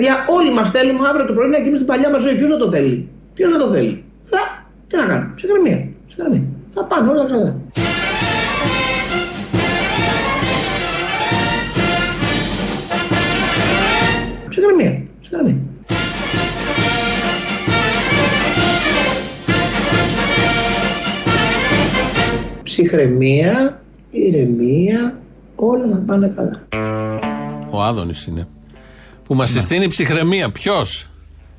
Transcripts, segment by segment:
Παιδιά, όλοι μας θέλουμε αύριο το πρωί να κοιμήσουμε την παλιά μας ζωή. Ποιος να το θέλει; Ποιος να το θέλει; Αλλά τι να κάνουμε. Ψυχραιμία. Ψυχραιμία. Θα πάνε όλα καλά. Ψυχραιμία. Ψυχραιμία. Ψυχραιμία, ηρεμία, όλα θα πάνε καλά. Ο Άδωνης είναι. Που μας συστήνει ψυχραιμία. Ποιος;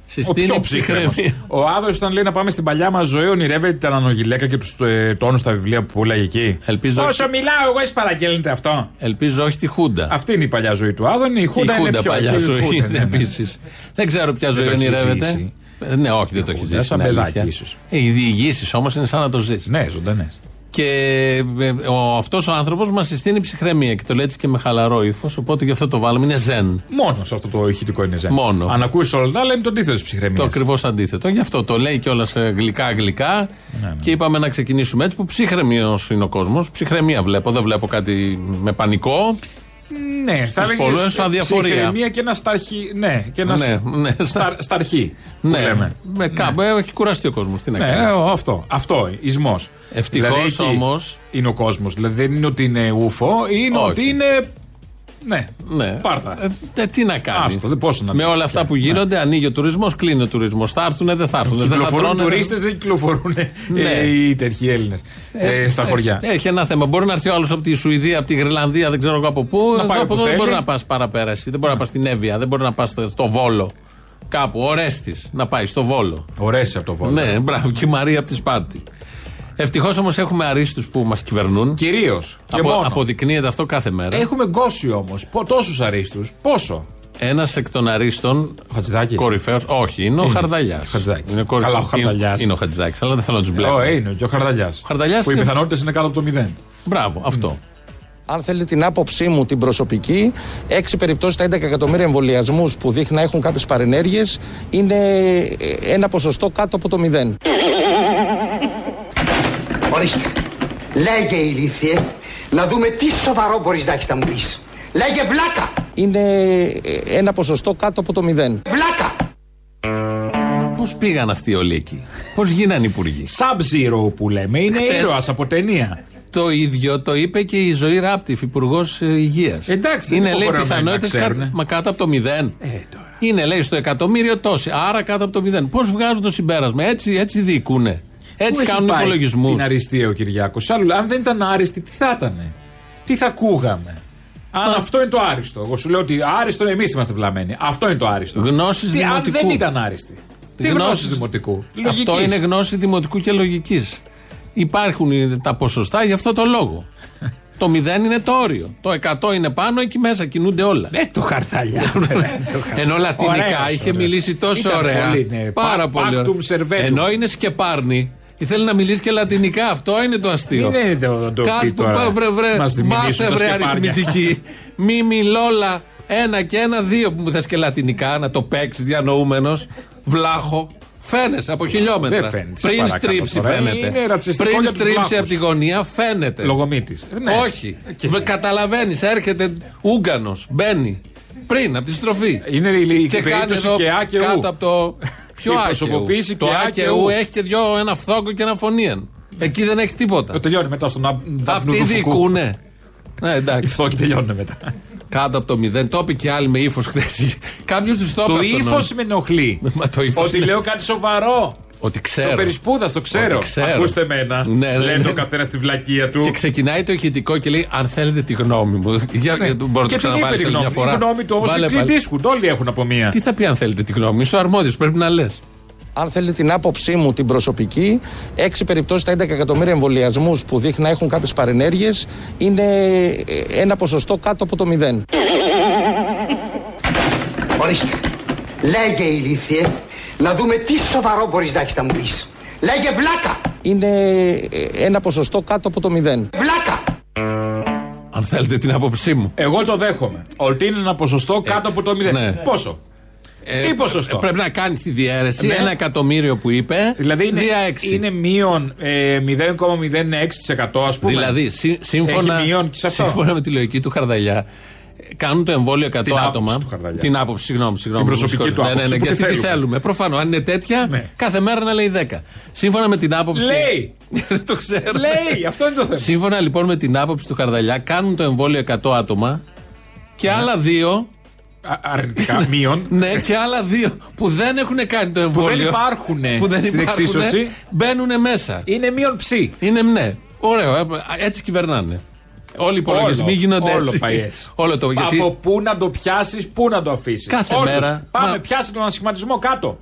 Συστήνει πιο ψυχραιμία. ψύχρεμος. Ο Άδο, όταν λέει να πάμε στην παλιά μας ζωή, ονειρεύεται την ανογυλαίκα και τους ε, τόνους στα βιβλία που πουλάγε εκεί. Ελπίζω, Όσο μιλάω, εγώ εσύ παραγγέλνετε αυτό. ελπίζω όχι τη Χούντα. Αυτή είναι η παλιά ζωή του Άδων. Η η Χούντα είναι Χούντα πιο παλιά εκεί, η ζωή Χούντα, είναι ναι, ναι. επίσης. Δεν ξέρω ποια ζωή το έχεις ονειρεύεται. ζήσει. Ε, Ναι, όχι, δεν το έχεις Χούντα, ζήσει. σαν είναι παιδάκι αλήθεια. ίσως. Ε, Οι διηγήσεις όμως είναι σαν να το ζήσει. Ναι, ζωντανές. Και ε, ο, αυτός ο άνθρωπος μας συστήνει ψυχραιμία και το λέει έτσι και με χαλαρό ύφος. Οπότε γι' αυτό το βάλουμε. Είναι ζεν. Μόνος σε αυτό το ηχητικό είναι ζεν. Μόνο. Αν ακούσει όλα τα άλλα, είναι το αντίθετο της ψυχραιμίας. Το ακριβώς αντίθετο. Γι' αυτό το λέει κιόλας γλυκά-γλυκά. Ναι, Και είπαμε να ξεκινήσουμε έτσι που ψυχραιμίο είναι ο κόσμος. Ψυχραιμία βλέπω. Δεν βλέπω κάτι με πανικό. Ναι, θα Στους έλεγες, πολλούς αδιαφορία. ψυχραιμία και ένα σταρχή. Ναι, και ένα Ναι, ναι. σταρ, σταρχή. που Ναι, λέμε. με κάπου ε, έχει κουραστεί ο κόσμος. Τι να Ναι, κάνει. ε, αυτό. Αυτό, ισμός. Ευτυχώς όμως- Είναι ο κόσμος. Δηλαδή δεν είναι ότι είναι ούφο, είναι Όχι. ότι είναι. Ναι. Ναι. Πάρτα. Ε, ε, τι να κάνεις. Άστο, δεν πόσο να Με πεις όλα αυτά πια. που γίνονται, ανοίγει ο τουρισμός, κλείνει ο τουρισμός. Θα έρθουν, δεν θα έρθουν. Δεν θα Κυκλοφορούν τρώνε, δεν- τουρίστες, δεν κυκλοφορούν Ναι. ε, οι τέτοιοι Έλληνες στα Ε, χωριά. Έχει ένα θέμα. Μπορεί να έρθει ο άλλος από τη Σουηδία, από τη Γρυλανδία, δεν ξέρω εγώ από πού. Να πάει από όπου εδώ δεν θέλει. μπορεί να πας παραπέραση. Δεν μπορεί να πας στην Εύβοια, δεν μπορεί να πας στο, στο Βόλο. Κάπου, ο Ρέστης να πάει στο Βόλο. Ωραίε από το βόλο. Ναι, μπράβο, και η Μαρία από τη Σπάρτη. Ευτυχώς όμως έχουμε αρίστους που μας κυβερνούν. Κυρίως. Και Απο- μόνο. αποδεικνύεται αυτό κάθε μέρα. Έχουμε γκώσει όμως. Τόσους αρίστους. Πόσο; Ένας εκ των αρίστων. Ο Χατζηδάκης. Κορυφαίος. Όχι, είναι ο Είναι. Χαρδαλιάς. Χατζηδάκης. Καλά, ο Χαρδαλιάς. Είναι ο Χατζηδάκης, αλλά δεν θέλω να τους μπλέκω. Ω, είναι και ο Χαρδαλιάς. Χαρδαλιάς Που οι είναι- πιθανότητες είναι κάτω από το μηδέν. Μπράβο, αυτό. Αν θέλει την άποψή μου την προσωπική, έξι περιπτώσεις στα 11 εκατομμύρια εμβολιασμούς που δείχνει να έχουν κάποιες παρενέργειες είναι ε, ένα ποσοστό κάτω από το μηδέν. Ορίστε. Λέγε ηλίθιε, να δούμε τι σοβαρό μπορείς να έχεις να μου πεις. Λέγε βλάκα, Είναι ε, ένα ποσοστό κάτω από το μηδέν. βλάκα. Πώς πήγαν αυτοί όλοι εκεί, Πώς γίνανε υπουργοί; Sub-Zero που λέμε. Είναι Χτες. ήρωας από ταινία. Το ίδιο το είπε και η Ζωή Ράπτιφ, υπουργός Υγείας. Εντάξει, δεν είναι είναι λέει υποχρεωμένοι να πιθανότητες ξέρουνε. κάτω, μα κάτω από το μηδέν. Ε, τώρα. Είναι λέει στο εκατομμύριο τόση. Άρα κάτω από το μηδέν. Πώς βγάζουν το συμπέρασμα, έτσι, έτσι διοικούνε. Έτσι Πού έχει κάνουν πάει υπολογισμούς. Την αριστεία ο Κυριάκος; Αν δεν ήταν άριστη, τι θα ήταν. Τι θα ακούγαμε; Αν αυτό είναι το άριστο. Εγώ σου λέω ότι άριστο εμείς είμαστε βλαμμένοι. Αυτό είναι το άριστο. Γνώσεις Τι, Αν δημοτικού. δεν ήταν άριστη. Τι γνώσεις δημοτικού; Αυτό Λογικής. είναι γνώση δημοτικού και λογικής. Υπάρχουν τα ποσοστά για αυτό το λόγο. το μηδέν είναι το όριο. Το 100 είναι πάνω, εκεί μέσα κινούνται όλα. Ε, το χαρταλιά. Ενώ λατινικά Ωραίος, είχε ωραίος. μιλήσει τόσο Ήταν ωραία. πολύ, ναι. Πάρα Pa- πολύ. pactum ωραία. servetum. Ενώ είναι σκεπάρνη. Ήθελε να μιλήσει και λατινικά. Αυτό είναι το αστείο. Μην είναι το- το Κάτι πει που τώρα. πάει, βρε, βρε. Μας δημιουργήσουν Μάθε τα βρε σκεπάρια. αριθμητική. Μη μιλόλα. Ένα και ένα, δύο που μου θες και λατινικά να το παίξεις διανοούμενος. Βλάχο. Φαίνεσαι από χιλιόμετρα. Δεν φαίνεται, σε Πριν παρακαλώ στρίψει τώρα. φαίνεται. Είναι ρατσιστικό Πριν για τους στρίψει βλάχους. από τη γωνία φαίνεται. Λογομήτης. Όχι. Καταλαβαίνεις, έρχεται Ούγκανο, μπαίνει. Πριν από τη στροφή. Είναι η- η και κάνει περίπτωση εδώ και Α και Ου. κάτω από το. Ποιο Η Α και Ου. προσωποποίηση Το και Α Α και και Ου Ου. έχει και δυο, ένα φθόγκο και ένα φωνήεν. Εκεί δεν έχει τίποτα. Το τελειώνει μετά στον Αυτοί Αυτοί διοικούνε. Ναι, Οι εντάξει. φθόκοι τελειώνουν μετά. Κάτω από το μηδέν. Το είπε και άλλοι με ύφος χθες. Κάποιος τους το είπε. Το αυτό, ύφος νόμιζα. με ενοχλεί. Μα το ύφος Ότι είναι- λέω κάτι σοβαρό. Ότι ξέρω. Το περισπούδα, το ξέρω. Ότι ξέρω. Ακούστε μένα. Ναι, ναι, Λέει ναι. το καθένας στη βλακεία του. Και ξεκινάει το ηχητικό και λέει: Αν θέλετε τη γνώμη μου. Για, Ναι. για, μπορώ να Και το την είπε ξαναβάλει τη άλλη μια γνώμη. φορά. Η γνώμη του όμως Βάλε είναι πάλι. κλειδίσκουν. Όλοι έχουν από μία. Τι θα πει αν θέλετε τη γνώμη μου. Είσαι ο αρμόδιος, πρέπει να λες. Αν θέλει την άποψή μου την προσωπική, έξι περιπτώσεις στα 11 εκατομμύρια εμβολιασμούς που δείχνει να έχουν κάποιες παρενέργειες είναι ε, ένα ποσοστό κάτω από το μηδέν. Ορίστε. Λέγε ηλίθιε, να δούμε τι σοβαρό μπορείς να έχεις να μου πεις. Λέγε βλάκα, Είναι ε, ένα ποσοστό κάτω από το μηδέν. βλάκα. Αν θέλετε την άποψή μου. Εγώ το δέχομαι. Ότι είναι ένα ποσοστό κάτω από το μηδέν. ναι. Πόσο; Τι ποσοστό; Ε, Πρέπει να κάνει τη διαίρεση. Ναι. Ένα εκατομμύριο που είπε. Δηλαδή είναι, δια έξι. είναι μείον ε, 0,06% ας πούμε. Δηλαδή, σύ- σύμφωνα, Έχει μειών σε αυτό. σύμφωνα με τη λογική του Χαρδαλιά, κάνουν το εμβόλιο 100 Την άποψη άτομα. του Χαρδαλιά. Την άποψη, συγγνώμη, συγγνώμη. Την προσωπική μου συγχωρείτε. του Ναι, ναι, ναι, άποψη, που γιατί τι τι θέλουμε. θέλουμε. Προφανώς, αν είναι τέτοια, Ναι. κάθε μέρα να λέει 10. Σύμφωνα με την άποψη. Λέει! Δεν το ξέρω. Λέει, αυτό είναι το θέμα. Σύμφωνα λοιπόν με την άποψη του Χαρδαλιά, κάνουν το εμβόλιο 100 άτομα και Ναι. άλλα δύο. Α- Αρνητικά, μείον. Ναι, και άλλα δύο που δεν έχουν κάνει το εμβόλιο. υπάρχουνε που δεν στην υπάρχουνε, εξίσωση. Μπαίνουν μέσα. Είναι μείον ψή. Είναι ναι. Ωραίο. ε, Έτσι κυβερνάνε. Όλοι οι υπολογισμοί Όλο, γίνονται όλο έτσι. πάει έτσι. Όλο το γιατί. Από πού να το πιάσεις, πού να το αφήσεις. Κάθε μέρα. Πάμε, Μα- πιάσε τον ανασχηματισμό κάτω.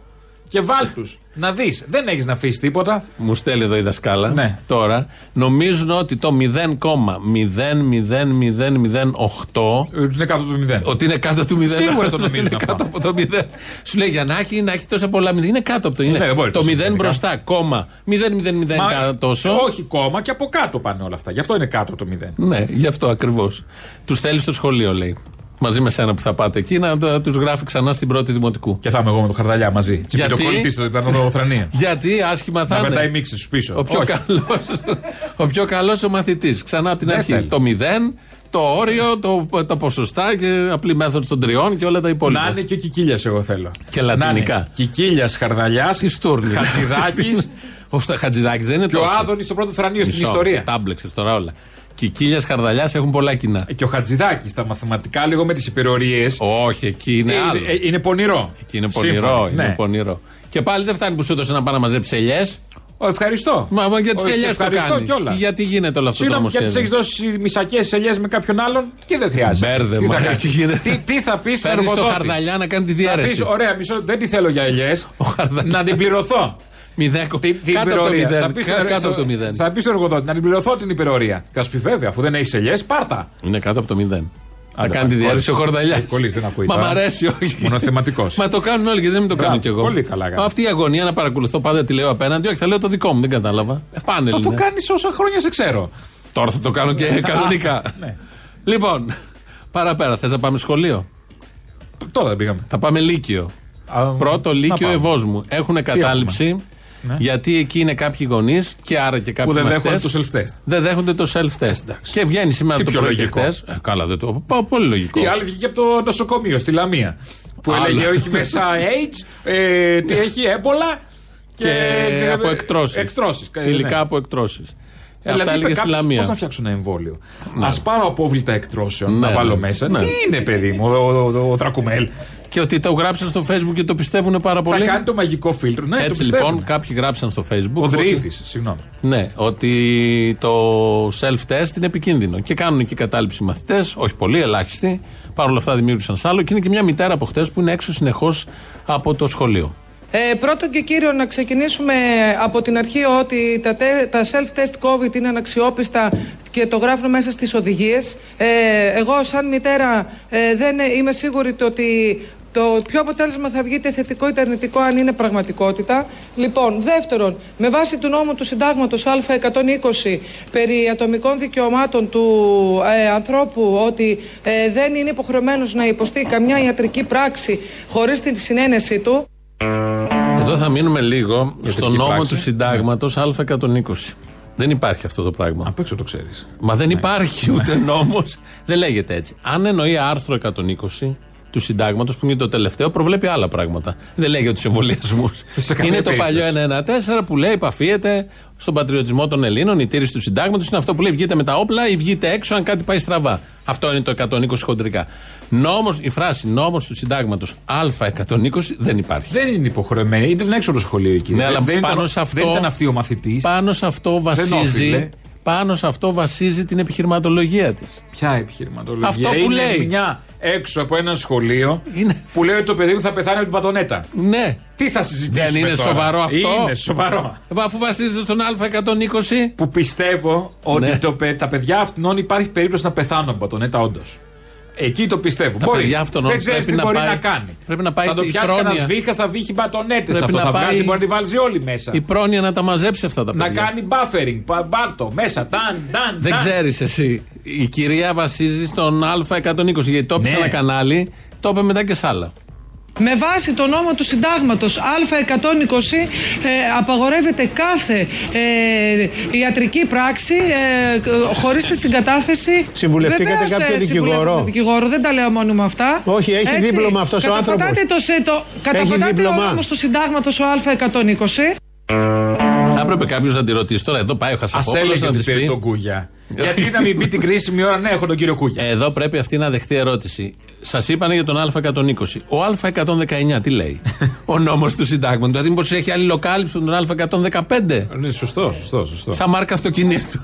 Και βάλ τους. να δεις. Δεν έχεις να αφήσεις τίποτα. Μου στέλνει εδώ η δασκάλα Ναι. τώρα. Νομίζουν ότι το 0,00008 Είναι κάτω του μηδέν. ότι είναι κάτω του 0. Σίγουρα το νομίζουν είναι αυτό. κάτω από το 0. Σου λέει για να έχει, να έχει τόσα πολλά μηδέν. Είναι κάτω από το. Είναι Ναι, δεν μπορεί το τόσο 0 μηδενικά. μπροστά, κόμμα, 0,000 Μα- τόσο. Όχι κόμμα και από κάτω πάνε όλα αυτά. Γι' αυτό είναι κάτω από το μηδέν. Ναι, γι' αυτό ακριβώς. Τους θέλεις στο σχολείο, λέει. Μαζί με σένα που θα πάτε εκεί να τους γράφει ξανά στην πρώτη δημοτικού. Και θα είμαι εγώ με το χαρδαλιά μαζί. Γιατί; Τσιπιτοκολλητή στο διπλανό θρανία. Γιατί; Άσχημα θα Να είναι. πετάει μίξεις στους πίσω. Ο πιο, Όχι. καλός, ο πιο καλός ο μαθητής. Ξανά από την Δεν αρχή. θέλει. Το μηδέν, το όριο, το, τα ποσοστά και απλή μέθοδος των τριών και όλα τα υπόλοιπα. Να είναι και κικίλιας, εγώ θέλω. Και λατινικά. Κικίλιας, χαρδαλιάς, Τι στούρνη. Χατζηδάκης Ο Στα- Χατζηδάκης δεν είναι και ο τόσο. Άδωνης στο πρώτος θρανείο στην Μισό, ιστορία. Τα μπλεξες τώρα όλα. Κικίλιας Χαρδαλιάς έχουν πολλά κοινά. Και ο Χατζηδάκης στα μαθηματικά, λίγο με τις υπερορίες. Όχι, εκεί είναι άλλο. είναι πονηρό. Εκεί είναι πονηρό. Σύμφωνα, Είναι ναι. πονηρό. Και πάλι δεν φτάνει που σου έδωσε να πάει να μαζέψει ελιές. Ω, ευχαριστώ. Μα, μα για τις Όχι, ελιές το ευχαριστώ κάνει. κιόλας. Και γιατί γίνεται όλο αυτό το Συγγνώμη, γιατί έχεις νομοσχέδιο. δώσει μισακές ελιές με κάποιον άλλον και δεν χρειάζεται. Μπέρδεμα, Τι θα, εκεί γίνεται; τι, τι θα πεις στον Φέρνεις το εργοδότη; Χαρδαλιά να κάνει τη Θα διαίρεση. πεις, ωραία, μισό, δεν τη θέλω για ελιές. Ο Χαρδαλιάς. να την πληρωθώ. Μηδέν, Την, την κάτω από το υπερορία. μηδέν. Θα πεις Κα- στο- Κάτω από το στο- μηδέν. Θα πεις στον εργοδότη να την πληρωθώ την υπερορία. Θα σου πει βέβαια, αφού δεν έχεις ελιές, πάρτα. Είναι κάτω από το μηδέν. Να Άντε, κάνει τη πάει, διαίρεση ο κόλλησε. Χορδαλιάς. Έχει κολλήσεις, δεν ακούει Μα μ' τώρα. αρέσει, όχι. Μονοθεματικός. Μα το κάνουν όλοι και δεν το κάνω Μπράβο, κι εγώ. πολύ καλά κάνεις. Αυτή η αγωνία να παρακολουθώ πάντα τη λέω απέναντι. Όχι, θα λέω το δικό μου, δεν κατάλαβα. Ε, πάνελ Το, το είναι. κάνεις όσα χρόνια σε ξέρω. Τώρα θα το κάνω και κανονικά. ναι. Λοιπόν, παραπέρα. Θες να πάμε σχολείο; Τώρα δεν πήγαμε. Θα πάμε Λύκειο. Α, Πρώτο να Λύκειο πάμε. Ευόσμου. Έχουν κατάληψη; Ναι. Γιατί εκεί είναι κάποιοι γονείς και άρα και κάποιοι Που δεν δέχονται μαθητές το self-test. Δεν δέχονται το self-test. Και βγαίνει σήμερα Τι το πιο πρωί και λογικό. χθες. Ε, καλά, δεν το. Πα- Πολύ λογικό. Η άλλη βγήκε από το νοσοκομείο στη Λαμία. Που Άλλο. έλεγε όχι μέσα AIDS, ε, τι έχει έμπολα και, και από εκτρώσεις. Εκτρώσεις. Υλικά από εκτρώσεις. Ε, αυτά Δηλαδή, έλεγε στη Λαμία. Πώς να φτιάξω ένα εμβόλιο; Α πάρω απόβλητα εκτρώσεων Ναι, να βάλω ναι, μέσα. ναι. Τι είναι, παιδί μου, ο, ο, ο, ο Δρακουμέλ; Και ότι το γράψαν στο facebook και το πιστεύουν πάρα πολύ. Θα κάνει το μαγικό φίλτρο. Ναι, το Έτσι πιστεύουν. λοιπόν, κάποιοι γράψαν στο facebook. Ο ότι- Δρυήθη, συγγνώμη. Ναι, ότι το self-test είναι επικίνδυνο. Και κάνουν εκεί κατάληψη μαθητές, όχι πολύ, ελάχιστοι. Παρ' όλα αυτά δημιούργησαν σ' άλλο. Και είναι και μια μητέρα από χτες που είναι έξω συνεχώς από το σχολείο. Ε, πρώτον και κύριο να ξεκινήσουμε από την αρχή ότι τα, τε- τα self-test COVID είναι αναξιόπιστα και το γράφουν μέσα στις οδηγίες. Ε, εγώ σαν μητέρα ε, δεν είμαι σίγουρη το ότι το ποιο αποτέλεσμα θα βγει είτε θετικό είτε αρνητικό αν είναι πραγματικότητα. Λοιπόν, δεύτερον, με βάση του νόμου του συντάγματος Α120 περί ατομικών δικαιωμάτων του ε, ανθρώπου ότι ε, δεν είναι υποχρεωμένος να υποστεί καμιά ιατρική πράξη χωρίς την συνένεσή του. Εδώ θα μείνουμε λίγο στο θετική νόμο πράξη. του συντάγματος Α120. Δεν υπάρχει αυτό το πράγμα. Απ' έξω το ξέρεις. Μα Ναι. δεν υπάρχει ούτε νόμος. δεν λέγεται έτσι. Αν εννοεί άρθρο 120 του συντάγματος, που είναι το τελευταίο, προβλέπει άλλα πράγματα. Δεν λέει για τους εμβολιασμούς. Σε καμία είναι το παλιό περίπτωση. 114 που λέει επαφίεται στον πατριωτισμό των Ελλήνων, η τήρηση του συντάγματος. Είναι αυτό που λέει βγείτε με τα όπλα ή βγείτε έξω αν κάτι πάει στραβά. Αυτό είναι το 120 χοντρικά. Νόμος, η φράση νόμος του συντάγματος Α120 δεν υπάρχει. Δεν είναι υποχρεωμένη. Ήταν έξω από το σχολείο εκεί. Ναι, αλλά δεν, πάνω ήταν, σε αυτό- δεν ήταν αυτή ο μαθητής. Πάνω σε αυτό βασίζει. Όφιλε. Πάνω σε αυτό βασίζει την επιχειρηματολογία της. Ποια επιχειρηματολογία; Αυτό που είναι λέει. μια έξω από ένα σχολείο Είναι- που λέει ότι το παιδί μου θα πεθάνει από την πατονέτα. Ναι. Τι θα συζητήσουμε Δεν είναι τώρα; σοβαρό αυτό; Είναι σοβαρό. Ε, Αφού βασίζεται στον Α120. Που πιστεύω ότι Ναι. το, παι- τα παιδιά αυτών υπάρχει περίπτωση να πεθάνουν από πατονέτα, όντως. Εκεί το πιστεύω. Τα μπορεί. παιδιά αυτών Δεν ξέρεις πρέπει τι να μπορεί πάει- να κάνει. πρέπει να πάει θα το η πιάσει πρόνοια. κανένας βήχας, θα βύχει μπατονέτες. Πρέπει Αυτό να θα πάει- βγάζει, μπορεί να τη βάλει όλη μέσα. Η πρόνοια να τα μαζέψει αυτά τα Να παιδιά. κάνει buffering. πα- Μπάρτο μέσα. Ταν, ταν, Δεν ταν. ξέρεις εσύ. Η κυρία βασίζει στον Α120 γιατί το έπεισε Ναι. ένα κανάλι, το είπε μετά και σ' άλλα. Με βάση το νόμο του συντάγματος Α120 ε, απαγορεύεται κάθε ε, ιατρική πράξη ε, χωρίς τη συγκατάθεση. Συμβουλευτήκατε Βεβαίως, κάποιο ε, δικηγόρο; συμβουλευτήκατε δικηγόρο, δεν τα λέω μόνο με αυτά. Όχι, έχει δίπλωμα αυτός ο άνθρωπος. Καταπατάτε το, σε- το, καταπατάτε ο δίπλωμα. νόμος του συντάγματος ο Α120. Θα έπρεπε κάποιος να τη ρωτήσει τώρα. Εδώ πάει ο Α Χασαπόπουλο έλεγε να ότι της πήρε πει. τον Κούγια. Γιατί να μην πει την κρίσιμη ώρα, ναι, έχω τον κύριο Κούγια. Εδώ πρέπει αυτή να δεχτεί ερώτηση. Σας είπανε για τον Α120. Ο Α119 τι λέει; ο νόμος του συντάγματος. Δηλαδή, μήπως έχει αλληλοκάλυψη με τον Α115. Ναι, σωστό, σωστό, σωστό. Σαν μάρκα αυτοκινήτου.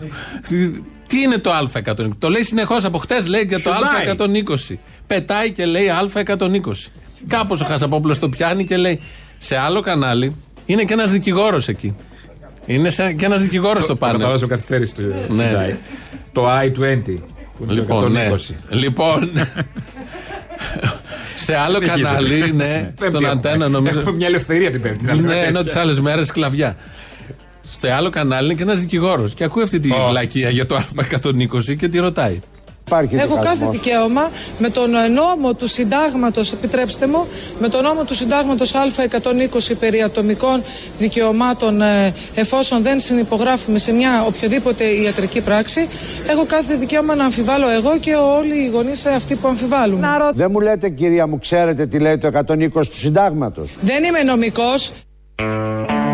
Τι είναι το Α120. Το λέει συνεχώς από χτες, λέει για το Χιουνάι. Α120. Πετάει και λέει Α120. Κάπως ο Χασαπόπουλος το πιάνει και λέει σε άλλο κανάλι είναι και ένας δικηγόρος εκεί. Είναι σε, και ένας δικηγόρος το πάνελ. Καταλαβαίνω καθυστέρηση του. Ναι. κοιτάει. Το I-20. Που είναι Λοιπόν, το ναι. 120. λοιπόν σε άλλο Συνεχίζω. κανάλι, ναι, Πέμπτη στον έχουμε. αντένα νομίζω. Έχουμε μια ελευθερία την Πέμπτη. να λέμε Ναι, ενώ τέτοια. τις άλλες μέρες σκλαβιά. Σε άλλο κανάλι είναι και ένας δικηγόρος και ακούει αυτή τη Ω. βλακεία για το Α120 και τη ρωτάει. Υπάρχει Έχω κάθε δικασμός. δικαίωμα με τον ε, νόμο του συντάγματος, επιτρέψτε μου, με τον νόμο του συντάγματος Α120 περί ατομικών δικαιωμάτων ε, εφόσον δεν συνυπογράφουμε σε μια οποιοδήποτε ιατρική πράξη, έχω κάθε δικαίωμα να αμφιβάλλω εγώ και όλοι οι γονείς αυτοί που αμφιβάλλουν. Να ρω- Δεν μου λέτε κυρία μου, ξέρετε τι λέει το 120 του συντάγματος. Δεν είμαι νομικός,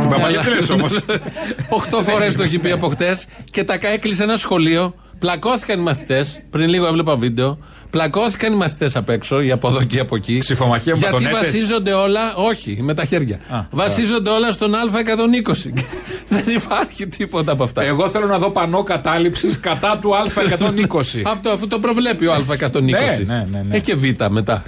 Την παπαγιά τι λες όμως. Οχτώ φορέ το έχει πει από χτε και τα έκλεισε ένα σχολείο. Πλακώθηκαν οι μαθητές. Πριν λίγο έβλεπα βίντεο. Πλακώθηκαν οι μαθητές απ' έξω, ή από εδώ και από εκεί. Ψηφομαχία με Γιατί μπατονέτες; βασίζονται όλα. Όχι, με τα χέρια. βασίζονται όλα στον Α120. Δεν υπάρχει τίποτα από αυτά. Εγώ θέλω να δω πανό κατάληψης κατά του Α120. Αυτό αφού το προβλέπει ο Α120. Ναι, ναι, ναι, ναι. Έχει και Β μετά.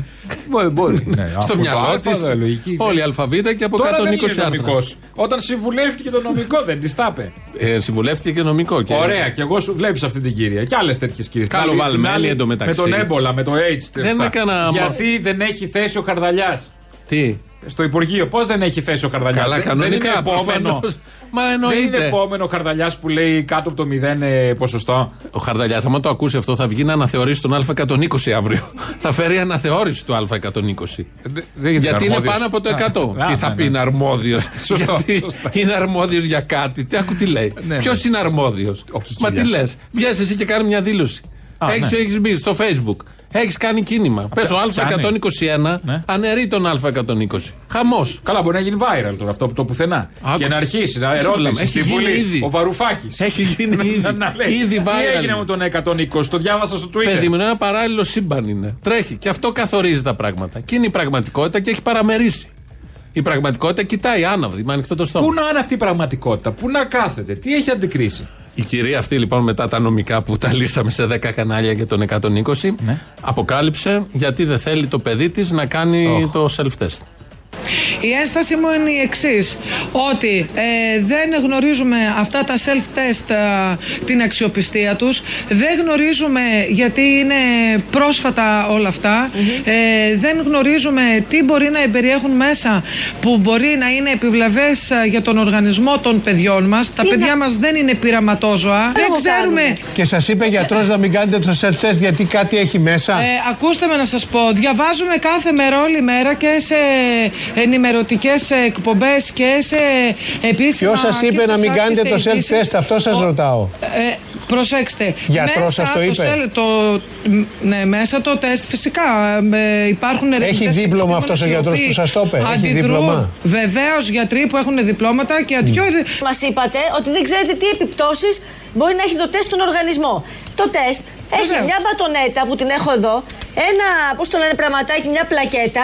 Μπορεί, μπορεί. ναι. Στο Αφού μυαλό το της. Α, δε, λογική. Όλοι ΑΒ και από Τώρα 120 δεν είναι άρθρα. νομικός. Όταν συμβουλεύτηκε το νομικό δεν της τάπε. Ε, συμβουλεύτηκε και νομικό. Και Ωραία, και εγώ σου βλέπεις αυτή την κυρία. Και άλλες τέτοιες κυρίες. Καλοβαλμένη εντωμεταξύ. Με τον έμπολα, με το AIDS. Δεν αυτά. έκανα- Γιατί δεν έχει θέση ο Χαρδαλιάς. Τι; Στο Υπουργείο, πώς δεν έχει θέση ο Χαρδαλιά. Καλά, δεν, κανονικά. δεν είναι επόμενο. προφανώς. Μα Δεν είναι εννοείται. επόμενο ο Χαρδαλιά που λέει κάτω από το 0 ε, ποσοστό. Ο Χαρδαλιάς, άμα το ακούσει αυτό, θα βγει να αναθεωρήσει τον Α120 αύριο. θα φέρει αναθεώρηση του Α120. Δε- δεν Γιατί είναι αρμόδιος. πάνω από το 100. Α, τι α, θα ναι, πει ναι. είναι αρμόδιος; Σωστό, Γιατί σωστά. είναι αρμόδιος για κάτι. Τι ακού τι λέει. Ναι, Ποιος ναι. είναι αρμόδιος; Όχι, Μα τι χίλιας. λες; Βγαίνει εσύ και κάνει μια δήλωση. Α, Έχει ναι. έχεις μπει στο Facebook. Έχεις κάνει κίνημα. Πες ο Α121 Ναι. αναιρεί τον Α120. Χαμός. Καλά, μπορεί να γίνει viral τώρα αυτό από το πουθενά. Άκου. Και να αρχίσει να Σου λέμε, ερώτηση έχει στη γίνει Βουλή. ήδη. Ο Βαρουφάκης. Έχει γίνει ήδη. να λέει. Ήδη Τι viral. έγινε με τον 120, το διάβασα στο Twitter. Παιδί μου, είναι ένα παράλληλο σύμπαν είναι. Τρέχει. Και αυτό καθορίζει τα πράγματα. Και είναι η πραγματικότητα και έχει παραμερίσει. Η πραγματικότητα κοιτάει άναυδη, με ανοιχτό το στόμα. Πού να είναι αυτή η πραγματικότητα, πού να κάθεται, τι έχει αντικρίσει. Η κυρία αυτή λοιπόν μετά τα νομικά που τα λύσαμε σε 10 κανάλια για τον 120 Ναι. αποκάλυψε γιατί δεν θέλει το παιδί της να κάνει το self-test. Η ένσταση μου είναι η εξής: Ότι ε, δεν γνωρίζουμε αυτά τα self-test ε, την αξιοπιστία τους, δεν γνωρίζουμε γιατί είναι πρόσφατα όλα αυτά, ε, δεν γνωρίζουμε τι μπορεί να περιέχουν μέσα που μπορεί να είναι επιβλαβές ε, για τον οργανισμό των παιδιών μας. Τα παιδιά μας δεν είναι πειραματόζωα. Δεν ξέρουμε. Και σας είπε γιατρός να μην κάνετε το self-test γιατί κάτι έχει μέσα. Ε, ακούστε με να σας πω, διαβάζουμε κάθε μέρα όλη μέρα και σε ενημερωτικές εκπομπές και σε επίσημα... Ποιος σας και είπε σε να μην site κάνετε και το σε ειδήσεις. self-test, αυτό σας Ο- ρωτάω. Ε, προσέξτε. Γιατρός μέσα σας το είπε; sel- το, ναι, μέσα το τεστ φυσικά ε, υπάρχουν ερευνητές δίπλωμα αυτός ο επιστήμονες οι γιατρός που οποίοι σας το είπε; Έχει αντιδρούν. δίπλωμα; Βεβαίως γιατροί που έχουν διπλώματα και αντιό... Μας είπατε ότι δεν ξέρετε τι επιπτώσεις μπορεί να έχει το τεστ στον οργανισμό. Το τεστ έχει Βεβαίως. μια βατονέτα που την έχω εδώ, ένα, πώς το λένε, πραγματάκι, μια πλακέτα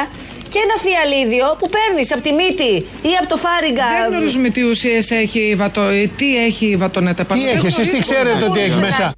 και ένα φιαλίδιο που παίρνεις από τη μύτη ή από το φάριγγα. Δεν γνωρίζουμε τι ουσίες έχει η βατο... τι έχει η βατονέτα. πάνω. Τι Δεν έχεις, εσείς τι γνωρίζουμε. ξέρετε ότι έχει μπορούσε μέσα;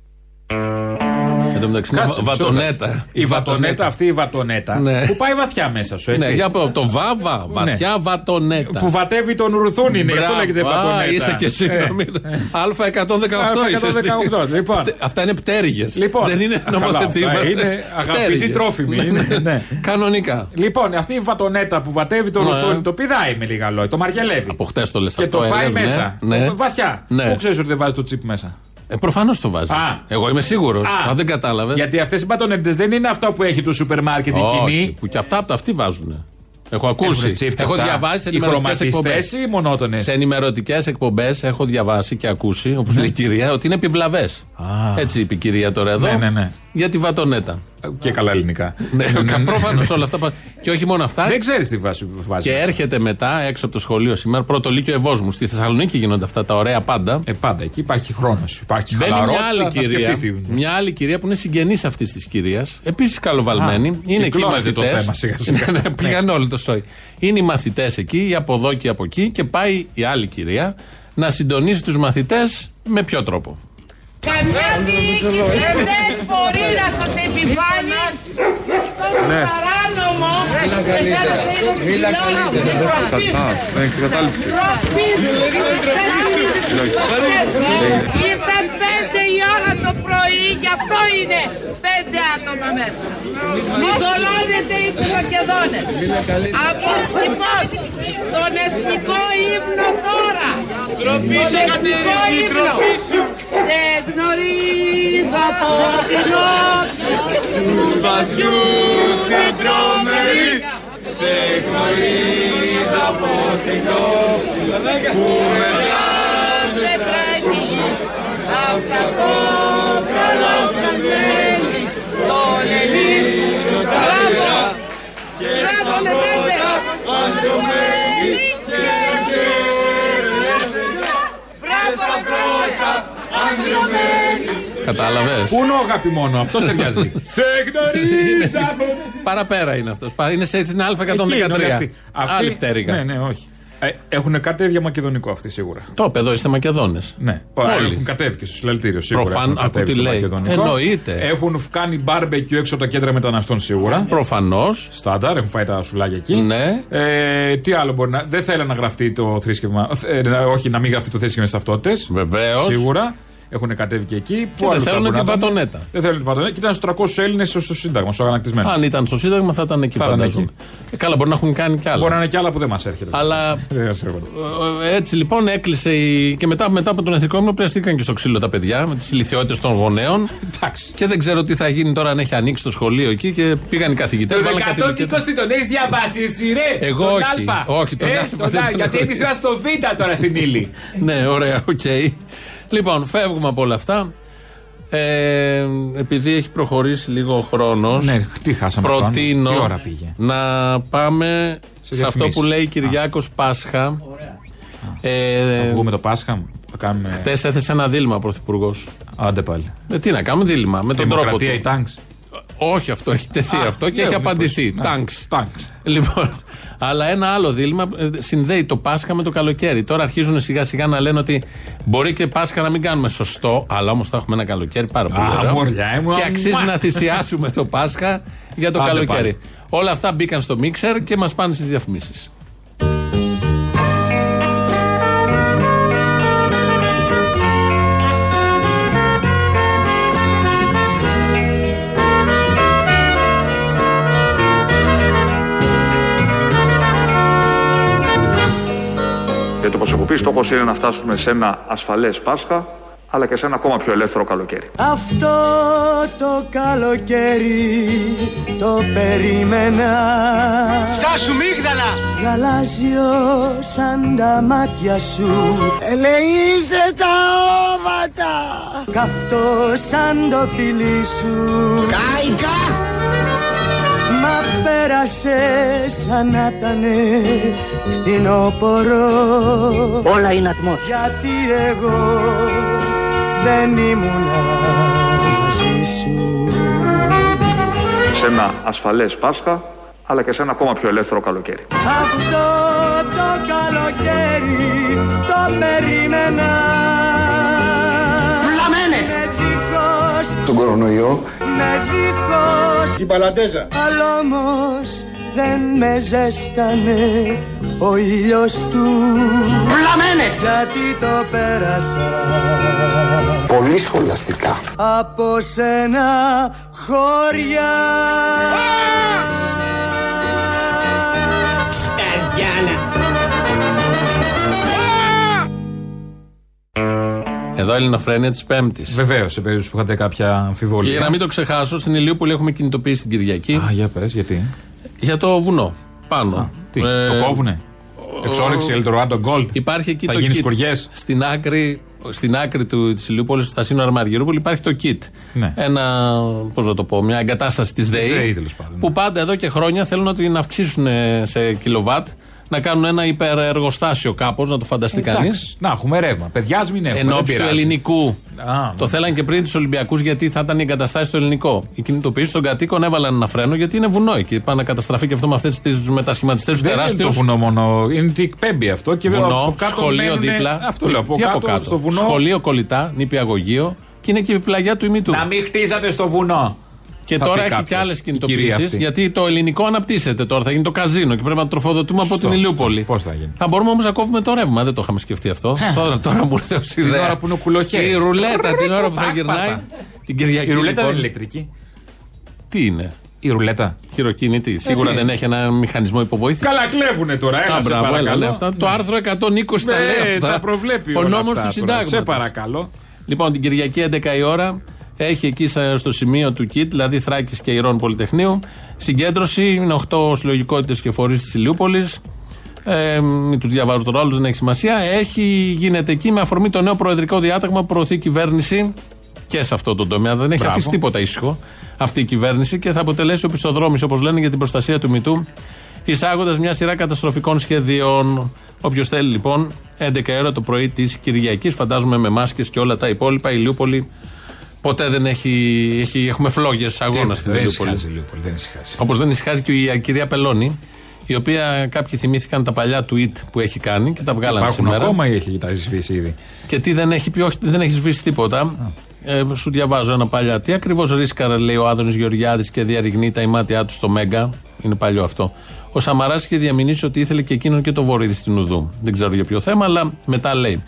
Εν τω μεταξύ είναι Κάτσε, βα- μισό βατονέτα. λεπτό. Η βατονέτα αυτή η βατονέτα Ναι. που πάει βαθιά μέσα σου, έτσι. Ναι, για πω, το βάβα, βαθιά βατονέτα. Που βατεύει τον ρουθούνι είναι, γι' αυτό Μπράβο. λέγεται Α, βατονέτα. είσαι και εσύ. Ε. νομίζω. Α118 είσαι. εσύ. Α118, λοιπόν. Πτε- Αυτά είναι πτέρυγες. Λοιπόν. Δεν είναι Καλά, νομοθετήματα. αυτά είναι αγαπητοί Πτέρυγες. τρόφιμοι, Ναι, είναι, ναι. ναι. Κανονικά. Λοιπόν, αυτή η βατονέτα που βατεύει το Ναι. ρουθούνι το πηδάει με λίγα λόγια, το μαργελεύει. Από χτες το λες Και αυτό. το πάει Ελένη, μέσα. Ναι. Ναι. Βαθιά. Ναι. Πού ξέρεις ότι δεν βάζει το τσίπ μέσα. Ε, Προφανώς το βάζεις. Α. Εγώ είμαι σίγουρος. Α. Αν δεν κατάλαβες. Γιατί αυτές οι μπατονέτες δεν είναι αυτά που έχει το σούπερ μάρκετ η κοινή. Που και αυτά από τα αυτοί βάζουν. Έχω ακούσει. Έχουνε τσίπ Έχω αυτά. διαβάσει σε Οι ενημερωτικές χρωματιστές εκπομπές. ή μονότονες; Σε ενημερωτικές εκπομπές έχω διαβάσει και ακούσει, όπως λέει η κυρία, ότι είναι επιβλαβές. Έτσι είπε η κυρία τώρα εδώ. Ναι, ναι, ναι. Για τη βατονέτα. Και καλά ελληνικά. Ναι, προφανώς όλα αυτά. πα- Και όχι μόνο αυτά. Δεν ξέρεις τι βάση βάζεις. Και έρχεται μετά έξω από το σχολείο σήμερα πρώτο λύκειο Ευόσμου. Στη Θεσσαλονίκη γίνονται αυτά τα ωραία πάντα. Ε, πάντα εκεί υπάρχει χρόνος. Υπάρχει Μπαίνει μια χαλαρότητα. άλλη θα κυρία. σκεφτείς τι- Μια άλλη κυρία που είναι συγγενής αυτής της κυρίας. Επίσης καλοβαλμένη. Α, είναι εκεί οι κυκλώνεται το μαθητές. θέμα σιγά σιγά. ναι, πήγαν όλοι το σόι. Είναι οι μαθητές εκεί, ή από εδώ και από εκεί. Και πάει η άλλη κυρία να συντονίσει τους μαθητές με ποιο τρόπο. Καμιά διοίκηση δεν μπορεί να σας επιβάλλει. Το Ναι. παράνομο εσένα σε είδος τηλεόραση την τροπή σου. Τροπή σου. Ήρθε πέντε η ώρα το πρωί, γι' αυτό είναι πέντε άτομα μέσα. Νικολώνετε είστε Μακεδόνες. Από λοιπόν, τον εθνικό ύμνο τώρα. Τον εθνικό ύμνο. Σε γνωρίζω από την όψη του σπαθιού την τρομερή. Σε γνωρίζω από την όψη που με πετράκι απ' Μπράβο Λεβέντε! Μπράβο Κατάλαβες; Πού είναι ο αγάπη μόνο, αυτό ταιριάζει. Σε γνωρίζω από. Παραπέρα είναι αυτός. Είναι σε στην Εκεί είναι όλοι Α13. αυτοί. Αυτοί- Άλλη πτέρυγα. Ναι, ναι, όχι. Ε, έχουν κατέβει για μακεδονικό αυτοί σίγουρα. Το είπε εδώ, είστε Μακεδόνες. Ναι, Όλοι. έχουν κατέβει και στο συλλαλητήριο σίγουρα. Προφαν- έχουν από κατέβει τι στο λέει; μακεδονικό. Εννοείται. Έχουν κάνει μπάρμπεκιου έξω από τα κέντρα μεταναστών σίγουρα. Προφανώς. Στάνταρ, έχουν φάει τα σουλάκια εκεί. Ναι. Ε, τι άλλο μπορεί να. Δεν θέλει να γραφτεί το θρήσκευμα. ε, να- όχι, να μην γραφτεί το θρήσκευμα στις ταυτότητες. Βεβαίως. Σίγουρα. Έχουν κατέβει και εκεί. Πού δεν αλλού θα θέλουν μπορεί τη να ήταν; βατονέτα. Δεν θέλουν τη βατονέτα. Και ήταν στους 300 Έλληνες στο Σύνταγμα, στο αγανακτισμένο. Αν ήταν στο Σύνταγμα θα ήταν εκεί, Θα ήταν φαντάζομαι. Ε, καλά, μπορεί να έχουν κάνει κι άλλα. Μπορεί να είναι και άλλα που δεν μας έρχεται. Αλλά Δεν ξέρω. ε, έτσι λοιπόν έκλεισε η... και μετά, μετά από τον εθνικό ύμνο πιαστήκαν και στο ξύλο τα παιδιά με τις ηλιθιότητες των γονέων. Εντάξει. Και δεν ξέρω τι θα γίνει τώρα αν έχει ανοίξει το σχολείο εκεί και πήγαν οι καθηγητές. Το 120 τον έχεις διαβάσει εσύ, ρε! Εγώ τον όχι. Α. Όχι, τον ε, Α, τον δεν Α, τον γιατί έχω εμείς δει. είμαστε στο Β τώρα στην ύλη. ναι, ωραία, οκ. Λοιπόν, φεύγουμε από όλα αυτά. Ε, επειδή έχει προχωρήσει λίγο ο χρόνος. Ναι, τι χάσαμε Προτείνω χρόνο. Τι ώρα πήγε; να πάμε σε, αυτό διαφημίσεις. που λέει Κυριάκος Πάσχα. Ε, Θα βγούμε το Πάσχα. Θα κάνουμε. Χτες έθεσε ένα δίλημα ο Πρωθυπουργός. Άντε πάλι. Ε, τι να κάνουμε δίλημα, με τον τρόπο του. Δημοκρατία ή τάγκς; Όχι, αυτό έχει τεθεί Α, αυτό και λέω, έχει μήπως. απαντηθεί. Ναι. Τάγκς. Τάγκς. Λοιπόν, αλλά ένα άλλο δίλημα ε, συνδέει το Πάσχα με το καλοκαίρι. Τώρα αρχίζουν σιγά σιγά να λένε ότι μπορεί και Πάσχα να μην κάνουμε σωστό, αλλά όμως θα έχουμε ένα καλοκαίρι πάρα πολύ Α, ωραίο. μωριά μου, Και α, αξίζει μουα. να θυσιάσουμε το Πάσχα για το Άντε καλοκαίρι. πάλι. Όλα αυτά μπήκαν στο μίξερ και μας πάνε στις διαφημίσεις. Για το προσωπικό στόχος είναι να φτάσουμε σε ένα ασφαλές Πάσχα, αλλά και σε ένα ακόμα πιο ελεύθερο καλοκαίρι. Αυτό το καλοκαίρι το περίμενα Στάσου μίγδαλα! Γαλάζιο σαν τα μάτια σου Ελεήστε τα όματα Καυτό σαν το φιλί σου Κάικα! Μα πέρασε σαν να ήτανε φθινόπορο Όλα είναι ατμός. Γιατί εγώ δεν ήμουνα μαζί σου Σε ένα ασφαλές Πάσχα, αλλά και σε ένα ακόμα πιο ελεύθερο καλοκαίρι. Αυτό το καλοκαίρι το περίμενα Τον κορονοϊό. με δίχως Την παλατέζα. Αλλά όμως δεν με ζέστανε ο ήλιος του Βλαμένε! Γιατί το πέρασα Πολύ σχολαστικά. από σένα χωριά Εδώ Ελληνοφρένια της Πέμπτης. Βεβαίως, σε περίπτωση που είχατε κάποια αμφιβολία. Και για να μην το ξεχάσω, στην Ηλιούπολη έχουμε κινητοποιήσει την Κυριακή Α, για πες, γιατί; για το βουνό. Πάνω. Τι, Ε, το κόβουνε. Εξόρυξη Ελτροάντο Γκολτ. Υπάρχει εκεί Θα το γίνεις kit. σκουριές. Στην άκρη, στην άκρη του, της Ηλιούπολης, στα σύνορα Μαργυρούπολη, υπάρχει το kit. Ναι. Ένα, πώς να το πω, μια εγκατάσταση της ΔΕΗ, ΔΕΗ, τέλος πάντων, ναι. που πάντα εδώ και χρόνια θέλουν να την αυξήσουν ε, σε κιλοβάτ, να κάνουν ένα υπερεργοστάσιο κάπως, να το φανταστεί κανείς. Εντάξει, Να έχουμε ρεύμα. Παιδιά μην έχουμε. Εν δεν ώψη του πειράζει. ελληνικού. Α, το θέλαν και πριν τους Ολυμπιακούς γιατί θα ήταν η εγκαταστάση στο ελληνικό. Οι κινητοποιήσει των κατοίκων έβαλαν ένα φρένο γιατί είναι βουνό εκεί. Πάνε να καταστραφεί και αυτό με αυτές τις μετασχηματιστές τους Δεν είναι τεράστιους. το βουνό μόνο. Είναι ότι εκπέμπει αυτό. Και βέβαια βουνό, από κάτω σχολείο μένουνε- δίπλα. Αυτό λέω. Από Τι κάτω, από κάτω. στο βουνό. Σχολείο κολλητά, νηπιαγωγείο και είναι και η πλαγιά του ημιτού. Να μην χτίζατε στο βουνό. Και θα τώρα πει έχει κάποιος, και άλλες η κυρία κινητοποιήσεις. αυτή. Γιατί το ελληνικό αναπτύσσεται τώρα. Θα γίνει το καζίνο και πρέπει να το τροφοδοτούμε από Σωστό, την Ηλιούπολη. Πώς θα γίνει; Θα μπορούμε όμως να κόβουμε το ρεύμα. Δεν το είχαμε σκεφτεί αυτό. τώρα, τώρα μου ήρθε ω Την ιδέα. ώρα που είναι ο κουλοχέρης. Η ρουλέτα την ώρα που θα Πα, πα, γυρνάει. πα. Την Κυριακή. Η ρουλέτα λοιπόν. δεν είναι ηλεκτρική. Τι είναι; Η ρουλέτα. Χειροκίνητη. Σίγουρα τι δεν έχει ένα μηχανισμό υποβοήθησης. Καλά κλέβουνε τώρα. Έλα, Α, σε μπράβο, έλα, παρακαλώ. λέει αυτά. Το άρθρο 120 τα Ναι, λέει αυτά. τα προβλέπει Ο όλα νόμος αυτά του τώρα. συντάγματος. Σε παρακαλώ. Λοιπόν, την Κυριακή 11 η ώρα έχει εκεί σα- στο σημείο του ΚΙΤ, δηλαδή Θράκης και Ηρών Πολυτεχνείου, συγκέντρωση. Είναι 8 συλλογικότητες και φορείς της Ηλιούπολης. Ε, μην τους διαβάζω τώρα όλου, δεν έχει σημασία. Έχει, γίνεται εκεί με αφορμή το νέο προεδρικό διάταγμα που προωθεί η κυβέρνηση και σε αυτό το τομέα. Δεν έχει Μπράβο. αφήσει τίποτα ήσυχο αυτή η κυβέρνηση και θα αποτελέσει οπισθοδρόμηση, όπως λένε, για την προστασία του μητού, εισάγοντας μια σειρά καταστροφικών σχεδίων. Όποιος θέλει λοιπόν, 11 ώρα το πρωί της Κυριακής, φαντάζομαι με μάσκες και όλα τα υπόλοιπα, η Ηλιούπολη ποτέ δεν έχει. έχει έχουμε φλόγες αγώνα στην Δεν Ηλιούπολη. ησυχάζει η Ηλιούπολη. Δεν ησυχάζει. Όπως δεν ησυχάζει και η κυρία Πελώνη, η οποία κάποιοι θυμήθηκαν τα παλιά tweet που έχει κάνει και τα βγάλανε Υπάρχουν σήμερα. ακόμα ή έχει τα σβήσει ήδη; Και τι δεν έχει πει, όχι, δεν έχει σβήσει τίποτα. Ε, σου διαβάζω ένα παλιά. Τι ακριβώς ρίσκαρε, λέει ο Άδωνης Γεωργιάδης και διαρριγνεί τα ημάτια του στο Μέγκα. Είναι παλιό αυτό. Ο Σαμαράς είχε διαμηνήσει ότι ήθελε και εκείνον και το βορείδι στην Ουδού. Δεν ξέρω για ποιο θέμα, αλλά μετά λέει.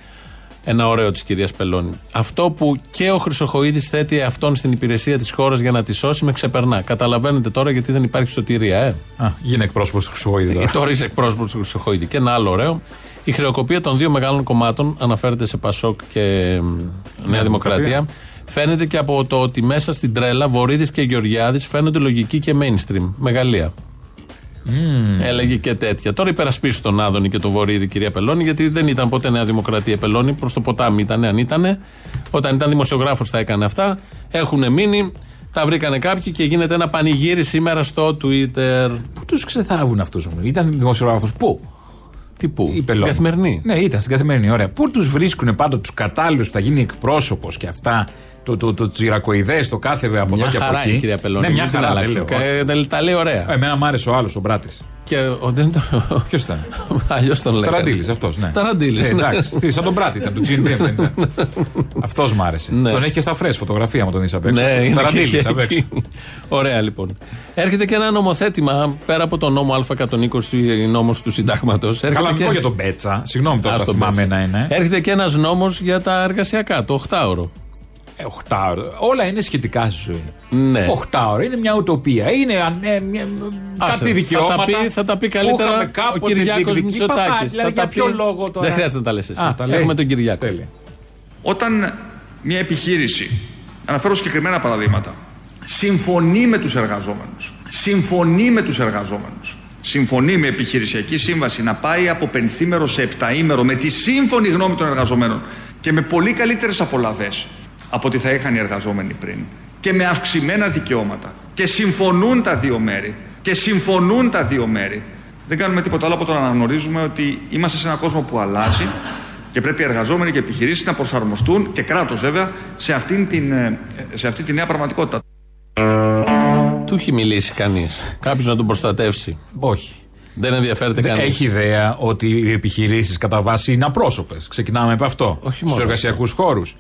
Ένα ωραίο της κυρίας Πελώνη. Αυτό που και ο Χρυσοχοίδης θέτει αυτόν στην υπηρεσία της χώρας για να τη σώσει με ξεπερνά. Καταλαβαίνετε τώρα γιατί δεν υπάρχει σωτηρία, ε; Α, γίνει εκπρόσωπος του Χρυσοχοίδη Ε, τώρα. Τώρα είσαι εκπρόσωπος του Χρυσοχοίδη. Και ένα άλλο ωραίο. Η χρεοκοπία των δύο μεγάλων κομμάτων, αναφέρεται σε Πασόκ και μ, Νέα Δημοκρατία, φαίνεται και από το ότι μέσα στην τρέλα Βορύδης και Γεωργιάδης φαίνονται λογικοί και mainstream. Μεγαλεία. Έλεγε και τέτοια. Τώρα υπερασπίσου τον Άδωνη και τον Βορύδη, κυρία Πελώνη, γιατί δεν ήταν ποτέ Νέα Δημοκρατία Πελώνη. Προς το ποτάμι ήταν, αν ήταν. Όταν ήταν δημοσιογράφος θα έκανε αυτά. Έχουν μείνει. Τα βρήκανε κάποιοι και γίνεται ένα πανηγύρι σήμερα στο Twitter. Πού τους ξεθάβουν αυτούς, Ήταν δημοσιογράφος. Πού; Τι πού, Η στην Πελώνη. καθημερινή. Ναι, ήταν στην καθημερινή. Ωραία. Πού τους βρίσκουν πάντα τους κατάλληλους που θα γίνει εκπρόσωπος και αυτά. Το, το, το τσιρακοειδέ, το κάθε από Μια εδώ και χαρά από εκεί. η κυρία Πελώνη. Ναι, μια μην την χαρά. δεν αλλάξω. λέω. Και τα- Τα λέει ωραία. Εμένα μου άρεσε ο άλλος, ο μπράτης. Και ο, δεν το. Ποιος ήταν; Αλλιώς τον λέει. Ταραντήλη αυτός, ναι. Ταραντήλης, Ε, ναι. εντάξει. Τι, σαν τον Μπράτη ήταν, του Τζιν Αυτός μ' άρεσε. Ναι. Τον έχει και στα φρέσ φωτογραφία μου τον είσαι απ' έξω. Ναι, είναι και- Ταραντήλη και απ' έξω. εκεί. Ωραία λοιπόν. Έρχεται και ένα νομοθέτημα πέρα από τον νόμο Α120 νόμος του συντάγματος. Καλά, μην πω για τον Μπέτσα. Συγγνώμη τώρα, Ας το τον θυμάμαι Μπέτσα. ένα-ένα. ε. Έρχεται και ένας νόμος για τα εργασιακά, το 8ωρο. Ε, οχτάωρο. Όλα είναι σχετικά στη ζωή. Ναι. Οχτάωρο είναι μια ουτοπία. Είναι αν- ε, μια- Άσε, κάτι θα δικαιώματα. τα πει- θα τα πει που καλύτερα είχαμε ο κάποτε Κυριάκος διεκδικήσει. Μητσοτάκης. Παπά, Θα Δηλαδή, τα για ποιο πει- λόγο τώρα; Δεν χρειάζεται να τα λες εσύ. Α, τα λέει. Έχουμε τον Κυριάκο. Τέλεια. Όταν μια επιχείρηση, αναφέρω συγκεκριμένα παραδείγματα, συμφωνεί με τους εργαζόμενους, συμφωνεί με τους εργαζόμενους, συμφωνεί με επιχειρησιακή σύμβαση να πάει από πενθήμερο σε επταήμερο με τη σύμφωνη γνώμη των εργαζομένων και με πολύ καλύτερες απολαβές από ό,τι θα είχαν οι εργαζόμενοι πριν και με αυξημένα δικαιώματα και συμφωνούν τα δύο μέρη και συμφωνούν τα δύο μέρη δεν κάνουμε τίποτα άλλο από το να αναγνωρίζουμε ότι είμαστε σε έναν κόσμο που αλλάζει και πρέπει οι εργαζόμενοι και οι επιχειρήσεις να προσαρμοστούν και κράτος βέβαια σε, αυτήν την, ε, σε αυτή τη νέα πραγματικότητα. Του έχει μιλήσει κανείς. Κάποιος να τον προστατεύσει. Όχι. Δεν ενδιαφέρεται Δεν κανείς. έχει ιδέα ότι οι επιχειρήσεις κατά βάση είναι απρόσωπες. Ξεκινάμε από αυτό. Όχι Στους μόνος εργασιακούς χώρους.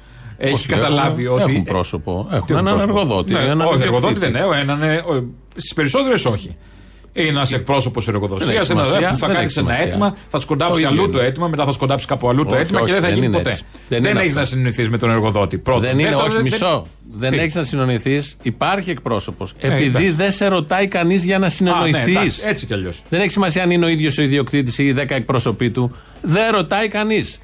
Έχει Όχι, καταλάβει έχουν- ότι. έχουν πρόσωπο. Έχουν Τι έναν πρόσωπο; εργοδότη, Ναι, έναν όχι, ιδιοκτήτη. εργοδότη δεν είναι. Έναν, Στις περισσότερες όχι. Είναι ένας εκπρόσωπος Δεν εργοδοσίας, έχει ένας σημασία, που θα δεν κάνει έχει ένα σημασία. αίτημα, θα σκοντάψει Το αλλού ίδιο το είναι. αίτημα, μετά θα σκοντάψει κάπου αλλού το Όχι, αίτημα και όχι, δεν θα δεν γίνει είναι ποτέ. έτσι. Δεν Δεν είναι έχει αυτό. να συνεννοηθεί με τον εργοδότη. Πρώτον. Δεν είναι, Δεύτερον, όχι, δεν- μισό. Δεν Τι; έχεις να συνονιθεί. Υπάρχει εκπρόσωπος. Ε, Επειδή εντάξει. δεν σε ρωτάει κανείς για να Α, ναι, συνεννοηθείς. εντάξει, έτσι κι αλλιώς. δεν έχει σημασία αν είναι ο ίδιος ο ιδιοκτήτης ή οι 10 εκπρόσωποι του. Δεν ρωτάει κανείς.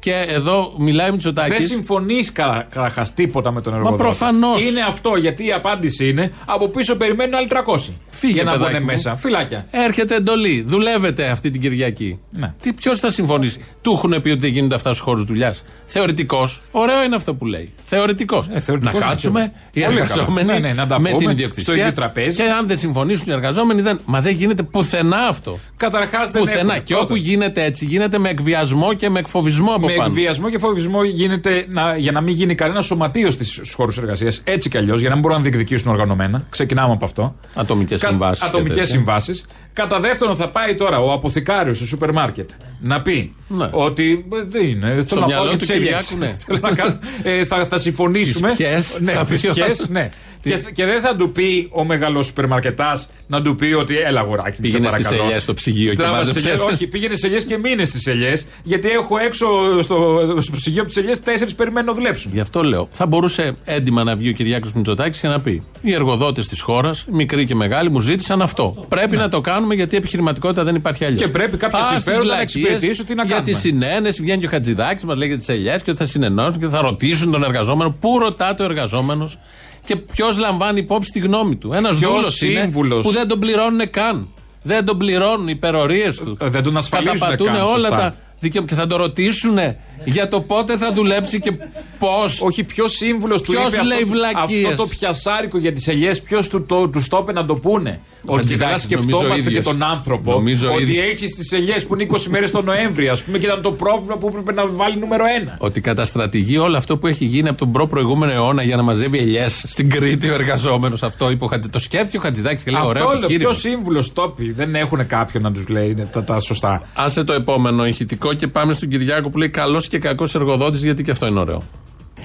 Και εδώ μιλάει ο Δεν Μητσοτάκη. συμφωνεί καταρχάς τίποτα με τον εργοδότη. προφανώς. Είναι αυτό γιατί η απάντηση είναι από πίσω περιμένουν άλλοι 300. Φύγε, για να παιδάκι μπουν μου. μέσα. Φυλάκια. Έρχεται εντολή. Δουλεύετε αυτή την Κυριακή. Ναι. Τι, ποιος θα συμφωνήσει; Του έχουν πει ότι δεν γίνονται αυτά στους χώρους δουλειάς. Θεωρητικός. Ωραίο είναι αυτό που λέει. Θεωρητικός. Ε, θεωρητικός να είναι κάτσουμε και- οι Πολύ εργαζόμενοι καλά. Ναι, ναι, να τα με πούμε την στο ιδιοκτησία. ίδιο τραπέζι. Και αν δεν συμφωνήσουν οι εργαζόμενοι, δεν. Μα δεν γίνεται πουθενά αυτό. Καταρχάς δεν Πουθενά. έχουμε. Και Πρώτον, όπου γίνεται έτσι, γίνεται με εκβιασμό και με εκφοβισμό από με πάνω. εκβιασμό και φοβισμό γίνεται να, για να μην γίνει κανένα σωματείο στους χώρους εργασίας. Έτσι κι αλλιώς, για να μην μπορούν να διεκδικήσουν οργανωμένα. Ξεκινάμε από αυτό. Ατομικές συμβάσεις. Ατομικές συμβάσεις. Κατά δεύτερον, θα πάει τώρα ο αποθηκάριος στο σούπερ μάρκετ να πει Ναι. ότι ε, δεν είναι. Θέλω να μυαλό πάω και του τις ελιές. Κυριάκου, ναι. Θέλω να κάνω- ε, θα, θα συμφωνήσουμε. Τις ποιες, ναι, θα τις πει ο- ποιες, ναι. και, και δεν θα του πει ο μεγάλος σούπερ μαρκετά να του πει ότι έλα αγοράκι. μου, σε Πήγαινε στις παρακαλώ. ελιές στο ψυγείο και Τράβα μάζεψε στις ελιές. τις. Όχι, πήγαινε σε ελιές και μείνε στις ελιές. Γιατί έχω έξω στο, στο ψυγείο από τις ελιές τέσσερις περιμένουν να δουλέψουν. Γι' αυτό λέω. Θα μπορούσε έντιμα να βγει ο Κυριάκος Μητσοτάκης και να πει: Οι εργοδότες της χώρας, μικροί και μεγάλοι, μου ζήτησαν αυτό. Πρέπει να το κάνουμε γιατί η επιχειρηματικότητα δεν υπάρχει αλλιώς. Ναι. Και πρέπει κάποια συμφέροντα να εξυπηρετήσουν, τι να Για κάνουμε. τη συνένεση βγαίνει και ο Χατζηδάκης, μας λέει για τις ελιές και ότι θα συνενώσουν και θα ρωτήσουν τον εργαζόμενο. Πού ρωτάται ο εργαζόμενος και ποιος λαμβάνει υπόψη τη γνώμη του. Ένας Ποιος δούλος είναι σύμβουλος; που δεν τον πληρώνουν καν. Δεν τον πληρώνουν οι υπερορίες του. Ε, δεν τον ασφαλίζουν Καταπατούν καν, όλα σωστά. τα δικαιώματα. Και θα το ρωτήσουν για το πότε θα δουλέψει και πώς. Όχι, ποιος σύμβουλος του Ποιος είπε λέει αυτό, βλακίες; αυτό το πιασάρικο για τις ελιές, ποιος του το, τους το είπε να το πούνε. Ότι και καλά Χατζηδάκης, νομίζω ο σκεφτόμαστε και ίδιος. τον άνθρωπο. Νομίζω ο ότι ίδιος. έχεις τις ελιές που είναι 20 μέρες τον Νοέμβρη, ας πούμε, και ήταν το πρόβλημα που έπρεπε να βάλει νούμερο ένα. Ότι καταστρατηγεί όλο αυτό που έχει γίνει από τον προ προηγούμενο αιώνα για να μαζεύει ελιές στην Κρήτη ο εργαζόμενος. Αυτό είπε ο Χατζη- Το σκέφτηκε ο Χατζηδάκης και λέει: Ωραίο Αυτό λέω. Ποιος επιχείρημα. σύμβουλος το πει. Δεν έχουν κάποιον να τους λέει είναι τα, τα σωστά. Άσε το επόμενο ηχητικό και πάμε στον Κυριάκο που λέει: Καλό και κακός εργοδότης, γιατί και αυτό είναι ωραίο.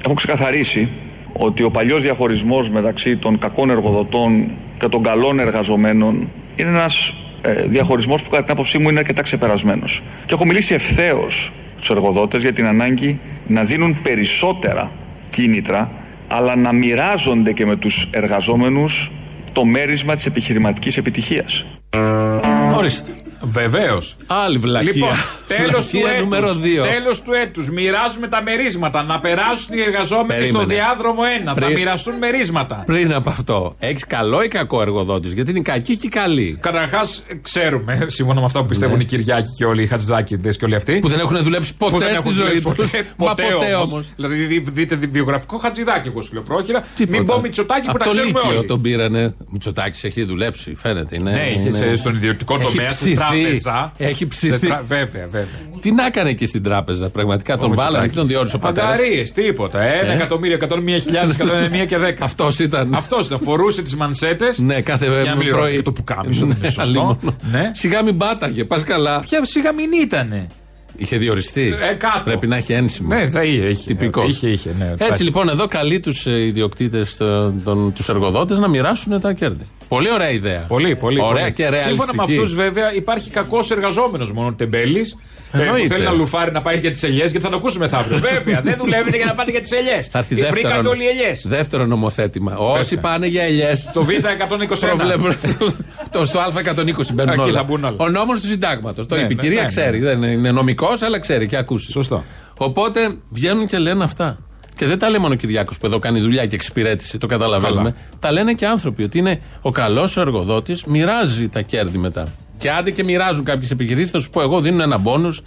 Έχω ξεκαθαρίσει ότι ο παλιός διαχωρισμός μεταξύ των κακών εργοδοτών και των καλών εργαζομένων είναι ένας ε, διαχωρισμός που κατά την άποψή μου είναι αρκετά ξεπερασμένος. Και έχω μιλήσει ευθέως στους εργοδότες για την ανάγκη να δίνουν περισσότερα κίνητρα αλλά να μοιράζονται και με τους εργαζόμενους το μέρισμα της επιχειρηματικής επιτυχίας. Ορίστε. Βεβαίως. Άλλη βλακεία. Λοιπόν, τέλος του Βλακεία έτους. νούμερο δύο. Τέλος του έτους. Μοιράζουμε τα μερίσματα. Να περάσουν οι εργαζόμενοι στο Περίμενε. διάδρομο 1. Θα Πριν- μοιραστούν μερίσματα. Πριν από αυτό, έχεις καλό ή κακό εργοδότης, γιατί είναι κακή και καλή. Καταρχάς, ξέρουμε, σύμφωνα με αυτά που πιστεύουν Ναι. οι Κυριάκοι και όλοι οι Χατζηδάκηδες και όλοι αυτοί. Που δεν έχουν δουλέψει που ποτέ δεν στη έχουν ζωή δουλέψει τους. ποτέ, ποτέ όμως. Δηλαδή, δι- δείτε δι- βιογραφικό Χατζηδάκη, εγώ σου λέω πρόχειρα. Μην πω Μητσοτάκη που Από τα το ξέρουμε Λύκειο όλοι. τον πήρανε. Μητσοτάκης έχει δουλέψει, φαίνεται. Είναι, Ναι, είχε είναι- σε- στον ιδιωτικό Έχει τομέα, στην ψηθεί. Τράπεζα. Έχει Σε ψηθεί. τρα- Βέβαια, βέβαια. Τι να έκανε εκεί στην τράπεζα, πραγματικά. Τον βάλανε και τον διόρισε ο πατέρας. Αγκαρίε, τίποτα. Ένα Ε. εκατομμύριο, 101.000, 101 και 10. Αυτός ήταν. Αυτός ήταν. Φορούσε τις μανσέτες. Ναι, κάθε Για να μην λέω πρωί. και το πουκάμισο. Ναι, δεν είναι σωστό. αλλήμον. Ναι. Σιγά μην πάταγε, πας καλά. Ποια σιγά μην ήτανε. Είχε διοριστεί. Ε, κάτω. Πρέπει να έχει ένσημο. Ναι, θα είχε. είχε Τυπικός. Είχε, είχε, ναι, Έτσι υπάρχει. λοιπόν εδώ καλεί τους ιδιοκτήτες, τους εργοδότες να μοιράσουν τα κέρδη. Πολύ ωραία ιδέα. Πολύ, πολύ. Ωραία πολύ. και ρεαλιστική. Σύμφωνα με αυτούς, βέβαια, υπάρχει κακός εργαζόμενος μόνο τεμπέλης. που Εννοείται. θέλει να λουφάρει να πάει για τις ελιές, γιατί θα το ακούσουμε μεθαύριο. βέβαια, δεν δουλεύετε για να πάτε για τις ελιές. Θα έρθει Βρήκατε δεύτερο, όλοι οι ελιές. δεύτερο νομοθέτημα. Όσοι πάνε για ελιές. Το Β121. το στο Α120 μπαίνουν Εκεί όλα. θα μπουν όλα. Ο νόμος του συντάγματος. Το Ναι, είπε η ναι, κυρία, ναι, ναι. ξέρει. Δεν είναι νομικός, αλλά ξέρει και ακούσει. Σωστό. Οπότε βγαίνουν και λένε αυτά. Και δεν τα λέει μόνο ο Κυριάκος που εδώ κάνει δουλειά και εξυπηρέτηση, το καταλαβαίνουμε. Τα λένε και άνθρωποι ότι είναι ο καλός ο εργοδότης, μοιράζει τα κέρδη μετά. Και άντε και μοιράζουν κάποιες επιχειρήσεις, θα σου πω εγώ, δίνουν ένα μπόνους.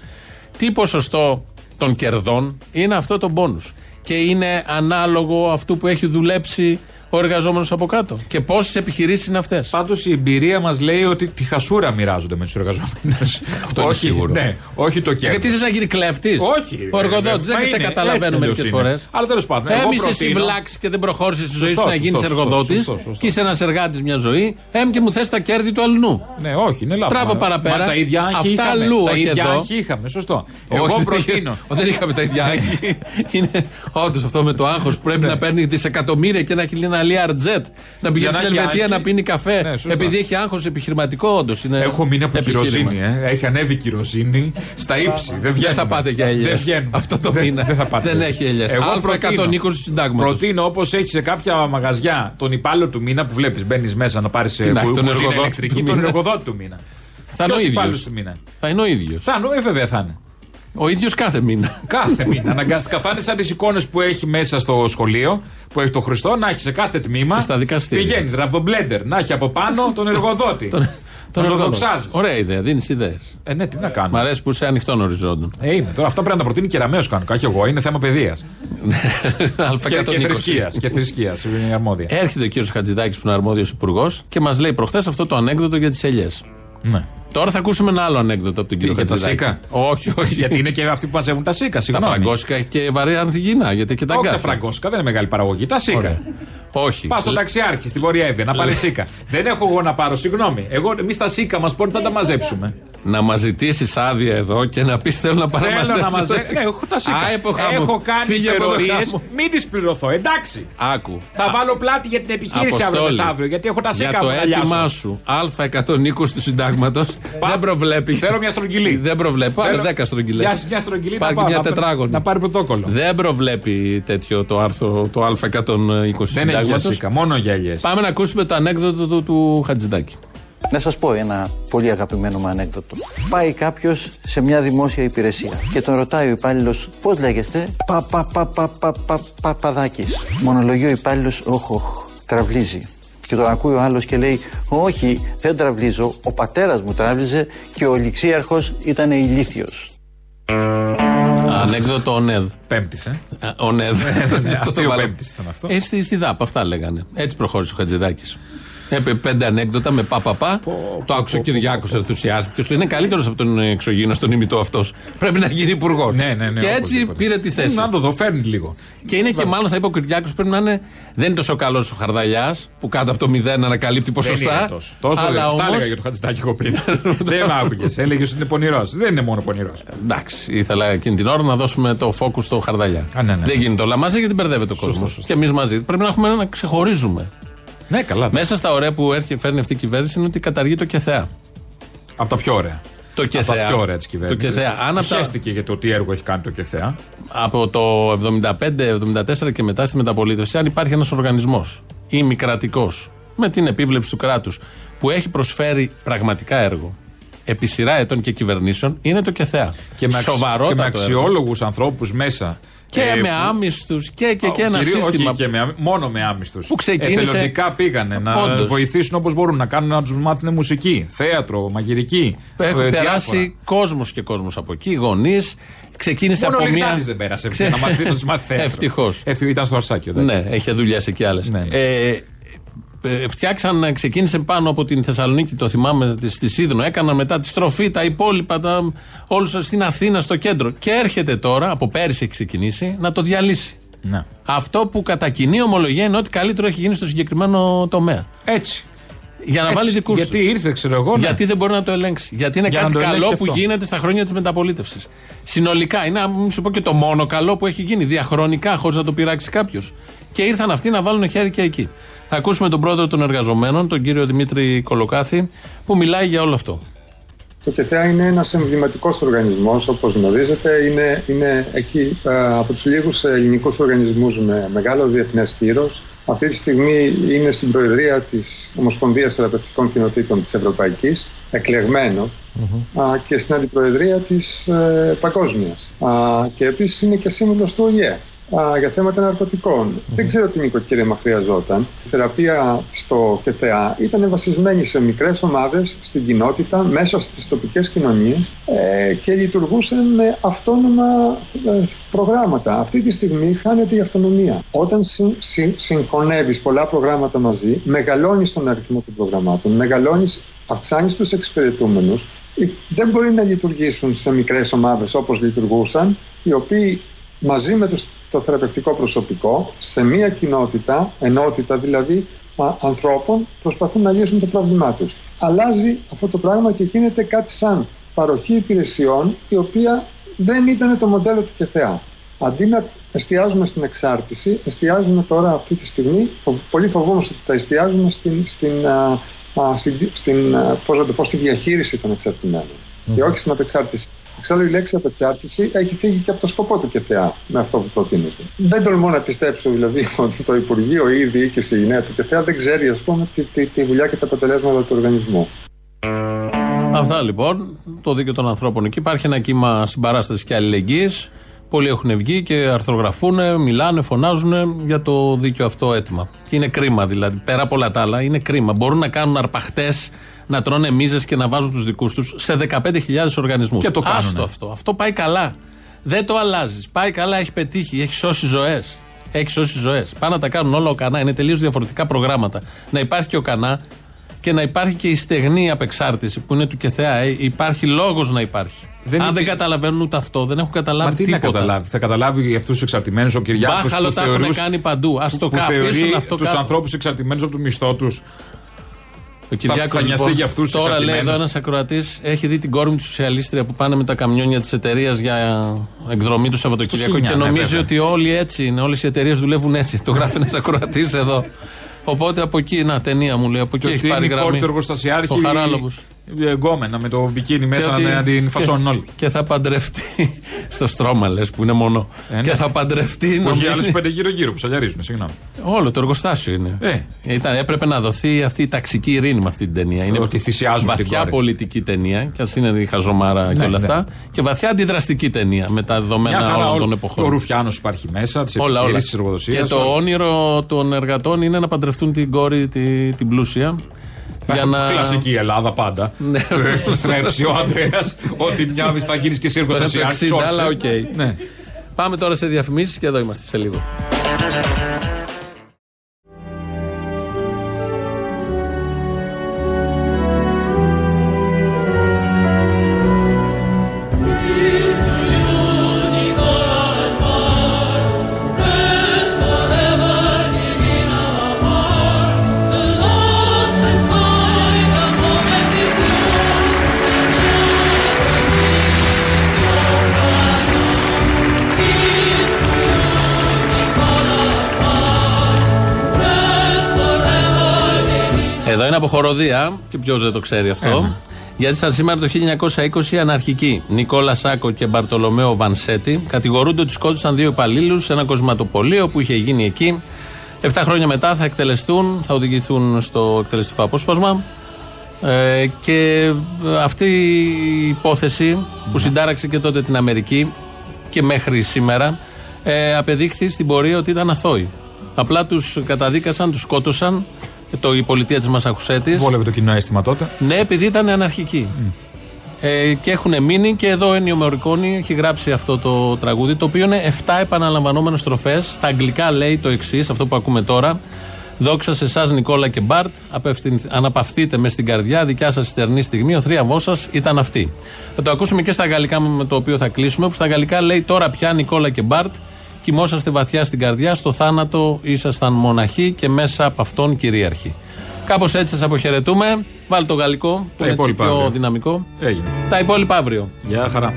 Τι ποσοστό των κερδών είναι αυτό το μπόνους. Και είναι ανάλογο αυτού που έχει δουλέψει ο εργαζόμενος από κάτω. Και πόσες επιχειρήσεις είναι αυτές. Πάντως η εμπειρία μας λέει ότι τη χασούρα μοιράζονται με τους εργαζόμενους. Αυτό είναι σίγουρο. Ναι, όχι το κέρδος. Γιατί θε να γίνει κλέφτης; Όχι. Ο εργοδότης δεν σε καταλαβαίνω μερικές φορές. Αλλά τέλος πάντων. εγώ Έμει εσύ προτείνω- βλάξεις και δεν προχώρησες στη ζωή Σωστό, σου να γίνεις σωστό, εργοδότης σωστό, σωστό, σωστό. και είσαι ένας εργάτης μια ζωή. Έμ και μου θες τα κέρδη του αλλού. Ναι, όχι, είναι λάθος. Τράβω παραπέρα. Μα τα ίδια άγχη Αυτά είχαμε. αλλού, τα όχι ίδια εδώ. άγχη είχαμε, σωστό. Όχι, Εγώ δεν προτείνω. είχε- Δεν είχαμε τα ίδια άγχη. Είναι όντως αυτό με το άγχος που πρέπει Ναι. να παίρνει δισεκατομμύρια και να έχει ένα Lear Jet. Να πηγαίνει Για στην να έχει Ελβετία άγχη. να πίνει καφέ. Ναι, σωστά. Επειδή έχει άγχος επιχειρηματικό, όντως. Έχω μείνει από επιχείρημα. κυροζήνη, ε. Έχει ανέβει η κυροζήνη στα ύψη. Δεν Δεν βγαίνουμε. θα πάτε για ελιέ. Δεν βγαίνουμε. Αυτό το Δεν- μήνα. Δεν, θα πάτε. Δεν έχει ελιέ. Εγώ προτείνω, Α120 του συντάγματος. προτείνω όπως έχει σε κάποια μαγαζιά τον υπάλληλο του μήνα που βλέπεις, μπαίνεις μέσα να πάρεις Τι να έχει, τον εργοδότη ηλεκτρική, του τον μήνα; εργοδότη του μήνα. Θα είναι ο Ποιος ίδιος. υπάλληλος του μήνα; Θα είναι ο ίδιος. Θα είναι, ε, βέβαια θα είναι. Ο ίδιος κάθε μήνα. Κάθε μήνα. Αναγκαστικά θα είναι σαν τις εικόνες που έχει μέσα στο σχολείο, που έχει το Χριστό, να έχει σε κάθε τμήμα. Και στα δικαστήρια. Πηγαίνεις, ραβδομπλέντερ, να έχει από πάνω τον εργοδότη. Τον τον εργοδότη. δοξάζεις. Ωραία ιδέα, δίνεις ιδέες. Ε, ναι, τι να κάνω. Μ' αρέσει που είσαι ανοιχτών οριζόντων. Ε, είμαι. Τώρα αυτά πρέπει να τα προτείνει και ραμαίο κανονικά. Όχι εγώ, είναι θέμα παιδείας. και, και Α120. θρησκείας. Και θρησκείας. Είναι η αρμόδια. Έρχεται ο κύριος Χατζηδάκης που είναι αρμόδιος υπουργός και μας λέει προχθές αυτό το ανέκδοτο για τις ελιές. Ναι. Τώρα θα ακούσουμε ένα άλλο ανέκδοτο από τον κύριο για τα Χατζηδάκη. σίκα; Όχι, όχι. Γιατί είναι και αυτοί που μαζεύουν τα σίκα. τα Συγγνώμη. φραγκόσικα και βαρέα ανθυγιεινά. Γιατί και τα Όχι τα γκάθια. φραγκόσικα, δεν είναι μεγάλη παραγωγή. Τα σίκα. Ωραία. Όχι. Πας στον ταξιάρχη στη Βόρεια Εύβοια να πάρει σίκα. Δεν έχω εγώ να πάρω, συγγνώμη. Εγώ, εμείς τα σίκα μας πότε θα τα μαζέψουμε; Να μας ζητήσεις άδεια εδώ και να πεις θέλω να πάρω Θέλω να μαζέψω. Ναι, έχω τα σίκα. έχω κάνει Φύγε από το υπερορίες. χάμο. Μην τις πληρωθώ, εντάξει. Άκου. Θα βάλω πλάτη για την επιχείρηση αύριο Αποστόλη, μεθαύριο. Γιατί έχω τα για σίκα το μου να λιάσω. έτοιμά σου Α120 του συντάγματος δεν προβλέπει. Θέλω μια στρογγυλή. Δεν προβλέπει. Πάρε Θέλω- 10 στρογγυλές. Μια, μια στρογγυλή να Πάρε και πάω, μια να- τετράγωνη. Να πάρει πρωτόκολλο. Δεν προβλέπει τέτοιο το άρθρο το Α120 Δεν έχει για συντάγματο. σίκα, μόνο για ελιές. Πάμε να ακούσουμε το ανέκδοτο του, του Χατζηδάκη. Να σας πω ένα πολύ αγαπημένο μου ανέκδοτο. Πάει κάποιος σε μια δημόσια υπηρεσία και τον ρωτάει ο υπάλληλος πώς λέγεστε; Πα, πα, πα, πα, πα, πα, παπαδάκης. Μονολογεί ο υπάλληλος, όχ, όχ, τραυλίζει. Και τον ακούει ο άλλος και λέει, όχι, δεν τραυλίζω, ο πατέρας μου τραύλιζε και ο ληξίαρχος ήταν ηλίθιος. Ανέκδοτο ο ΝΕΔ. Πέμπτης, ε. Α, Ο ΝΕΔ. Αυτό το Αστείο βάλαμε. πέμπτης ήταν αυτό. Ε, στη, στη ΔΑΠ, αυτά λέγανε. Έτσι προχώρησε ο Χατζηδάκης. Έπε πέντε ανέκδοτα με παπαπά. Το άκουσε ο Κυριάκος, ενθουσιάστηκε. Σου λέει, είναι καλύτερος από τον εξωγήινο, στον ημιτό αυτός. Πρέπει να γίνει υπουργός. Ναι, ναι, ναι, και έτσι οπωσδήποτε. πήρε τη θέση. Να το δω, φέρνει λίγο. Και είναι και μάλλον θα είπε ο Κυριάκος πρέπει να είναι. Δεν είναι τόσο καλός ο Χαρδαλιάς που κάτω από το μηδέν ανακαλύπτει Δεν ποσοστά. είναι τόσο. Τόσο αλλά δεν. Στα όμως- έλεγα για το Χατζητάκι εγώ πριν. Δεν με άκουγες. Έλεγε ότι είναι πονηρός. Δεν είναι μόνο πονηρός. Εντάξει, ήθελα εκείνη την ώρα να δώσουμε το φόκου στο Χαρδαλιά. Α, ναι, ναι. Δεν γίνεται όλα μαζί γιατί μπερδεύεται ο κόσμος. Και εμείς μαζί. Πρέπει να έχουμε να ξεχωρίζουμε. Ναι, καλά. Μέσα στα ωραία που έρχεται, φέρνει αυτή η κυβέρνηση είναι ότι καταργεί το ΚΕΘΕΑ. Από τα πιο ωραία. Το Από τα ΚΕΘΕΑ. πιο ωραία της Το κυβέρνηση. ΚΕΘΕΑ. Αν από τα- Χαίστηκε για το τι έργο έχει κάνει το ΚΕΘΕΑ. από το 75-74 και μετά στη μεταπολίτευση, αν υπάρχει ένας οργανισμός ημικρατικός με την επίβλεψη του κράτους που έχει προσφέρει πραγματικά έργο επί σειρά ετών και κυβερνήσεων, είναι το ΚΕΘΕΑ. Και με, αξι... Σοβαρότατο και με έργο. αξιόλογους ανθρώπους μέσα. Και ε, με που- άμυστους και, και, και ένα Κυρίως- σύστημα. Όχι και με, άμυ- μόνο με άμυστους. Που ξεκίνησε- Εθελοντικά πήγανε να Όντως. βοηθήσουν όπως μπορούν, να κάνουν να τους μάθουν μουσική, θέατρο, μαγειρική. Έχουν ε, περάσει κόσμος και κόσμος από εκεί, γονείς. Ξεκίνησε Μόνο από ο μια. Λιγνάδης δεν πέρασε Ξε- να μάθει, να τους μάθει θέατρο. Ευτυχώς. Ευτυχώς, Ήταν στο Αρσάκιο. εντάξει. Ναι, έχει δουλειές εκεί άλλες. Ναι, ναι. Ε, ε, φτιάξαν, ξεκίνησε πάνω από την Θεσσαλονίκη, το θυμάμαι, τη- στη Σίδνο. Έκαναν μετά τη στροφή, τα υπόλοιπα, τα, όλους στην Αθήνα, στο κέντρο. Και έρχεται τώρα, από πέρυσι έχει ξεκινήσει, να το διαλύσει. Ναι. Αυτό που κατά κοινή ομολογία είναι ότι καλύτερο έχει γίνει στο συγκεκριμένο τομέα. Έτσι. Για να Έτσι. βάλει δικούς Γιατί ήρθε, ξέρω εγώ. ναι. Γιατί δεν μπορεί να το ελέγξει. Γιατί είναι Για να κάτι το ελέγξει καλό που αυτό. γίνεται στα χρόνια της μεταπολίτευσης. Συνολικά, είναι, να μην σου πω και το μόνο καλό που έχει γίνει διαχρονικά, χωρίς να το πειράξει κάποιος. Και ήρθαν αυτοί να βάλουν χέρι και εκεί. Θα ακούσουμε τον πρόεδρο των εργαζομένων, τον κύριο Δημήτρη Κολοκάθη, που μιλάει για όλο αυτό. Το ΚΕΘΕΑ είναι ένας εμβληματικός οργανισμός, όπως γνωρίζετε. Είναι, είναι, έχει ε, από τους λίγους ελληνικούς οργανισμούς με μεγάλο διεθνές κύρος. Αυτή τη στιγμή είναι στην Προεδρία της Ομοσπονδίας Θεραπευτικών Κοινοτήτων της Ευρωπαϊκής, εκλεγμένο, α, και στην Αντιπροεδρία της ε, Παγκόσμιας. Α, και επίσης είναι και σύμβουλος του ΟΗΕ α, για θέματα ναρκωτικών. Δεν ξέρω τι νοικοκύρεμα χρειαζόταν. Η θεραπεία στο ΚΕΘΕΑ ήταν βασισμένη σε μικρές ομάδες στην κοινότητα, μέσα στις τοπικές κοινωνίες ε, και λειτουργούσαν με αυτόνομα ε, προγράμματα. Αυτή τη στιγμή χάνεται η αυτονομία. Όταν συ, συ, συγχωνεύεις πολλά προγράμματα μαζί, μεγαλώνεις τον αριθμό των προγραμμάτων, μεγαλώνεις, αυξάνεις τους εξυπηρετούμενους, ε, δεν μπορεί να λειτουργήσουν σε μικρές ομάδες όπως λειτουργούσαν, οι οποίοι μαζί με τους- το θεραπευτικό προσωπικό σε μία κοινότητα, ενότητα δηλαδή α, ανθρώπων προσπαθούν να λύσουν το πρόβλημά τους. Αλλάζει αυτό το πράγμα και γίνεται κάτι σαν παροχή υπηρεσιών η οποία δεν ήταν το μοντέλο του ΚΕΘΕΑ. Αντί να εστιάζουμε στην εξάρτηση, εστιάζουμε τώρα αυτή τη στιγμή, φο- πολύ φοβόμαστε ότι θα εστιάζουμε στην, στην, α, α, στην, στην, α, πώς να το πω, στη διαχείριση των εξαρτημένων και όχι στην απεξάρτηση. Εξάλλου η λέξη απεξάρτηση έχει φύγει και από το σκοπό του ΚΕΘΕΑ με αυτό που προτείνεται. Δεν τολμώ να πιστέψω δηλαδή ότι το Υπουργείο ή η διοίκηση η νέα του ΚΕΘΕΑ δεν ξέρει ας πούμε τη, τη, τη δουλειά και τα αποτελέσματα του οργανισμού. Αυτά λοιπόν. Το δίκαιο των ανθρώπων εκεί. Υπάρχει ένα κύμα συμπαράστασης και αλληλεγγύης. Πολλοί έχουν βγει και αρθρογραφούν, μιλάνε, φωνάζουν για το δίκαιο αυτό αίτημα. Και είναι κρίμα δηλαδή. Πέρα από όλα τα άλλα, είναι κρίμα. Μπορούν να κάνουν αρπαχτές, να τρώνε μίζες και να βάζουν τους δικούς τους σε 15.000 οργανισμούς. Και το κάνουνε. Άστο αυτό. Αυτό πάει καλά. Δεν το αλλάζεις. Πάει καλά, έχει πετύχει, έχει σώσει ζωές. Έχει σώσει ζωές. Πάνε να τα κάνουν όλα ο Κανά. Είναι τελείως διαφορετικά προγράμματα. Να υπάρχει και ο Κανά και να υπάρχει και η στεγνή απεξάρτηση που είναι του ΚΕΘΕΑ. Ε, Υπάρχει λόγος να υπάρχει. Δεν Αν είναι- δεν καταλαβαίνουν ούτε αυτό, δεν έχουν καταλάβει Μα τι να τίποτα. καταλάβει; Θα καταλάβει για αυτούς τους εξαρτημένους ο Κυριάκος. Μπάχαλο τα έχουν κάνει παντού. Α το που αφήσουν θεωρεί αυτό τους κάτω. ανθρώπους εξαρτημένους από το μισθό τους. Ο Κυριάκος, θα νοιαστεί λοιπόν, για αυτούς τους Τώρα λέει εξαρτημένους. εδώ ένας ακροατής έχει δει την κόρη μου τη σοσιαλίστρια που πάνε με τα καμιόνια της εταιρείας για εκδρομή του Σαββατοκύριακο Σινιά, και ναι, νομίζει βέβαια. ότι όλοι έτσι είναι. Όλες οι εταιρείες δουλεύουν έτσι. Το γράφει ένας ακροατής εδώ. Οπότε από εκεί, να ταινία μου λέει, από εκεί Και έχει ότι πάρει είναι η κόρη γραμμή. του εργοστασιάρχη. Ο Χαράλαμπος. Ε, Γκόμενα με το μπικίνι μέσα Και να, ότι- να την φασώνουν και- όλοι. Και θα παντρευτεί στο στρώμα, λες που είναι μόνο. Ε, ναι. Και θα παντρευτεί. Που έχει νομίζει- άλλου πέντε γύρω-γύρω που σαλιαρίζουν, συγγνώμη. Όλο το εργοστάσιο είναι. Ε. Ήταν, έπρεπε να δοθεί αυτή η ταξική ειρήνη με αυτή την ταινία. Είναι Ότι θυσιάζουμε την βαθιά κόρη. πολιτική ταινία, και ας είναι η χαζομάρα και Ναι, όλα ναι. αυτά. Και βαθιά αντιδραστική ταινία με τα Μια δεδομένα χαρά όλων όλο- των Ο εποχών. Ρουφιάνος υπάρχει μέσα, τη Όλα, όλα. επιχείρηση της εργοδοσίας. Και το όνειρο των εργατών είναι να παντρευτούν την κόρη τη- την πλούσια. Για να... Κλασική Ελλάδα πάντα. Ναι. Έχει θρέψει ο Αντρέα ότι μια θα γίνει και εσύ Τώρα στο εργοστασιάρχη. 60, αλλά οκ. Ναι. Πάμε τώρα σε διαφημίσεις και εδώ είμαστε σε λίγο. Χοροδία και ποιος δεν το ξέρει αυτό. Γιατί σαν σήμερα το 1920 οι αναρχικοί Νικόλα Σάκο και Μπαρτολομέο Βανσέτη κατηγορούνται ότι σκότωσαν δύο υπαλλήλους σε ένα κοσματοπολείο που είχε γίνει εκεί. Εφτά χρόνια μετά θα εκτελεστούν, θα οδηγηθούν στο εκτελεστικό απόσπασμα. Ε, και αυτή η υπόθεση που συντάραξε και τότε την Αμερική και μέχρι σήμερα ε, απεδείχθη στην πορεία ότι ήταν αθώοι. Απλά τους καταδίκασαν, τους σκότωσαν το, η πολιτεία της Μασαχουσέτης. Βόλευε το κοινό αίσθημα τότε. Ναι, επειδή ήταν αναρχικοί. Ε, και έχουν μείνει και εδώ ο Μωρικόνη έχει γράψει αυτό το τραγούδι, το οποίο είναι 7 επαναλαμβανόμενες στροφές. Στα αγγλικά λέει το εξής, αυτό που ακούμε τώρα. Δόξα σε εσάς, Νικόλα και Μπάρτ. απευθυνθ- Αναπαυθείτε μες στην καρδιά. Δικιά σας στερνή στιγμή. Ο θρίαμβός σας ήταν αυτή. Θα το ακούσουμε και στα γαλλικά με το οποίο θα κλείσουμε. Που στα γαλλικά λέει τώρα πια Νικόλα και Μπάρτ. Κοιμόσαστε βαθιά στην καρδιά. Στο θάνατο ήσασταν μοναχοί και μέσα από αυτόν κυρίαρχοι. Κάπως έτσι σας αποχαιρετούμε. Βάλτε το γαλλικό που Τα είναι έτσι υπόλοιπα πιο αύριο. δυναμικό. Έγινε. Τα υπόλοιπα αύριο. Γεια χαρά.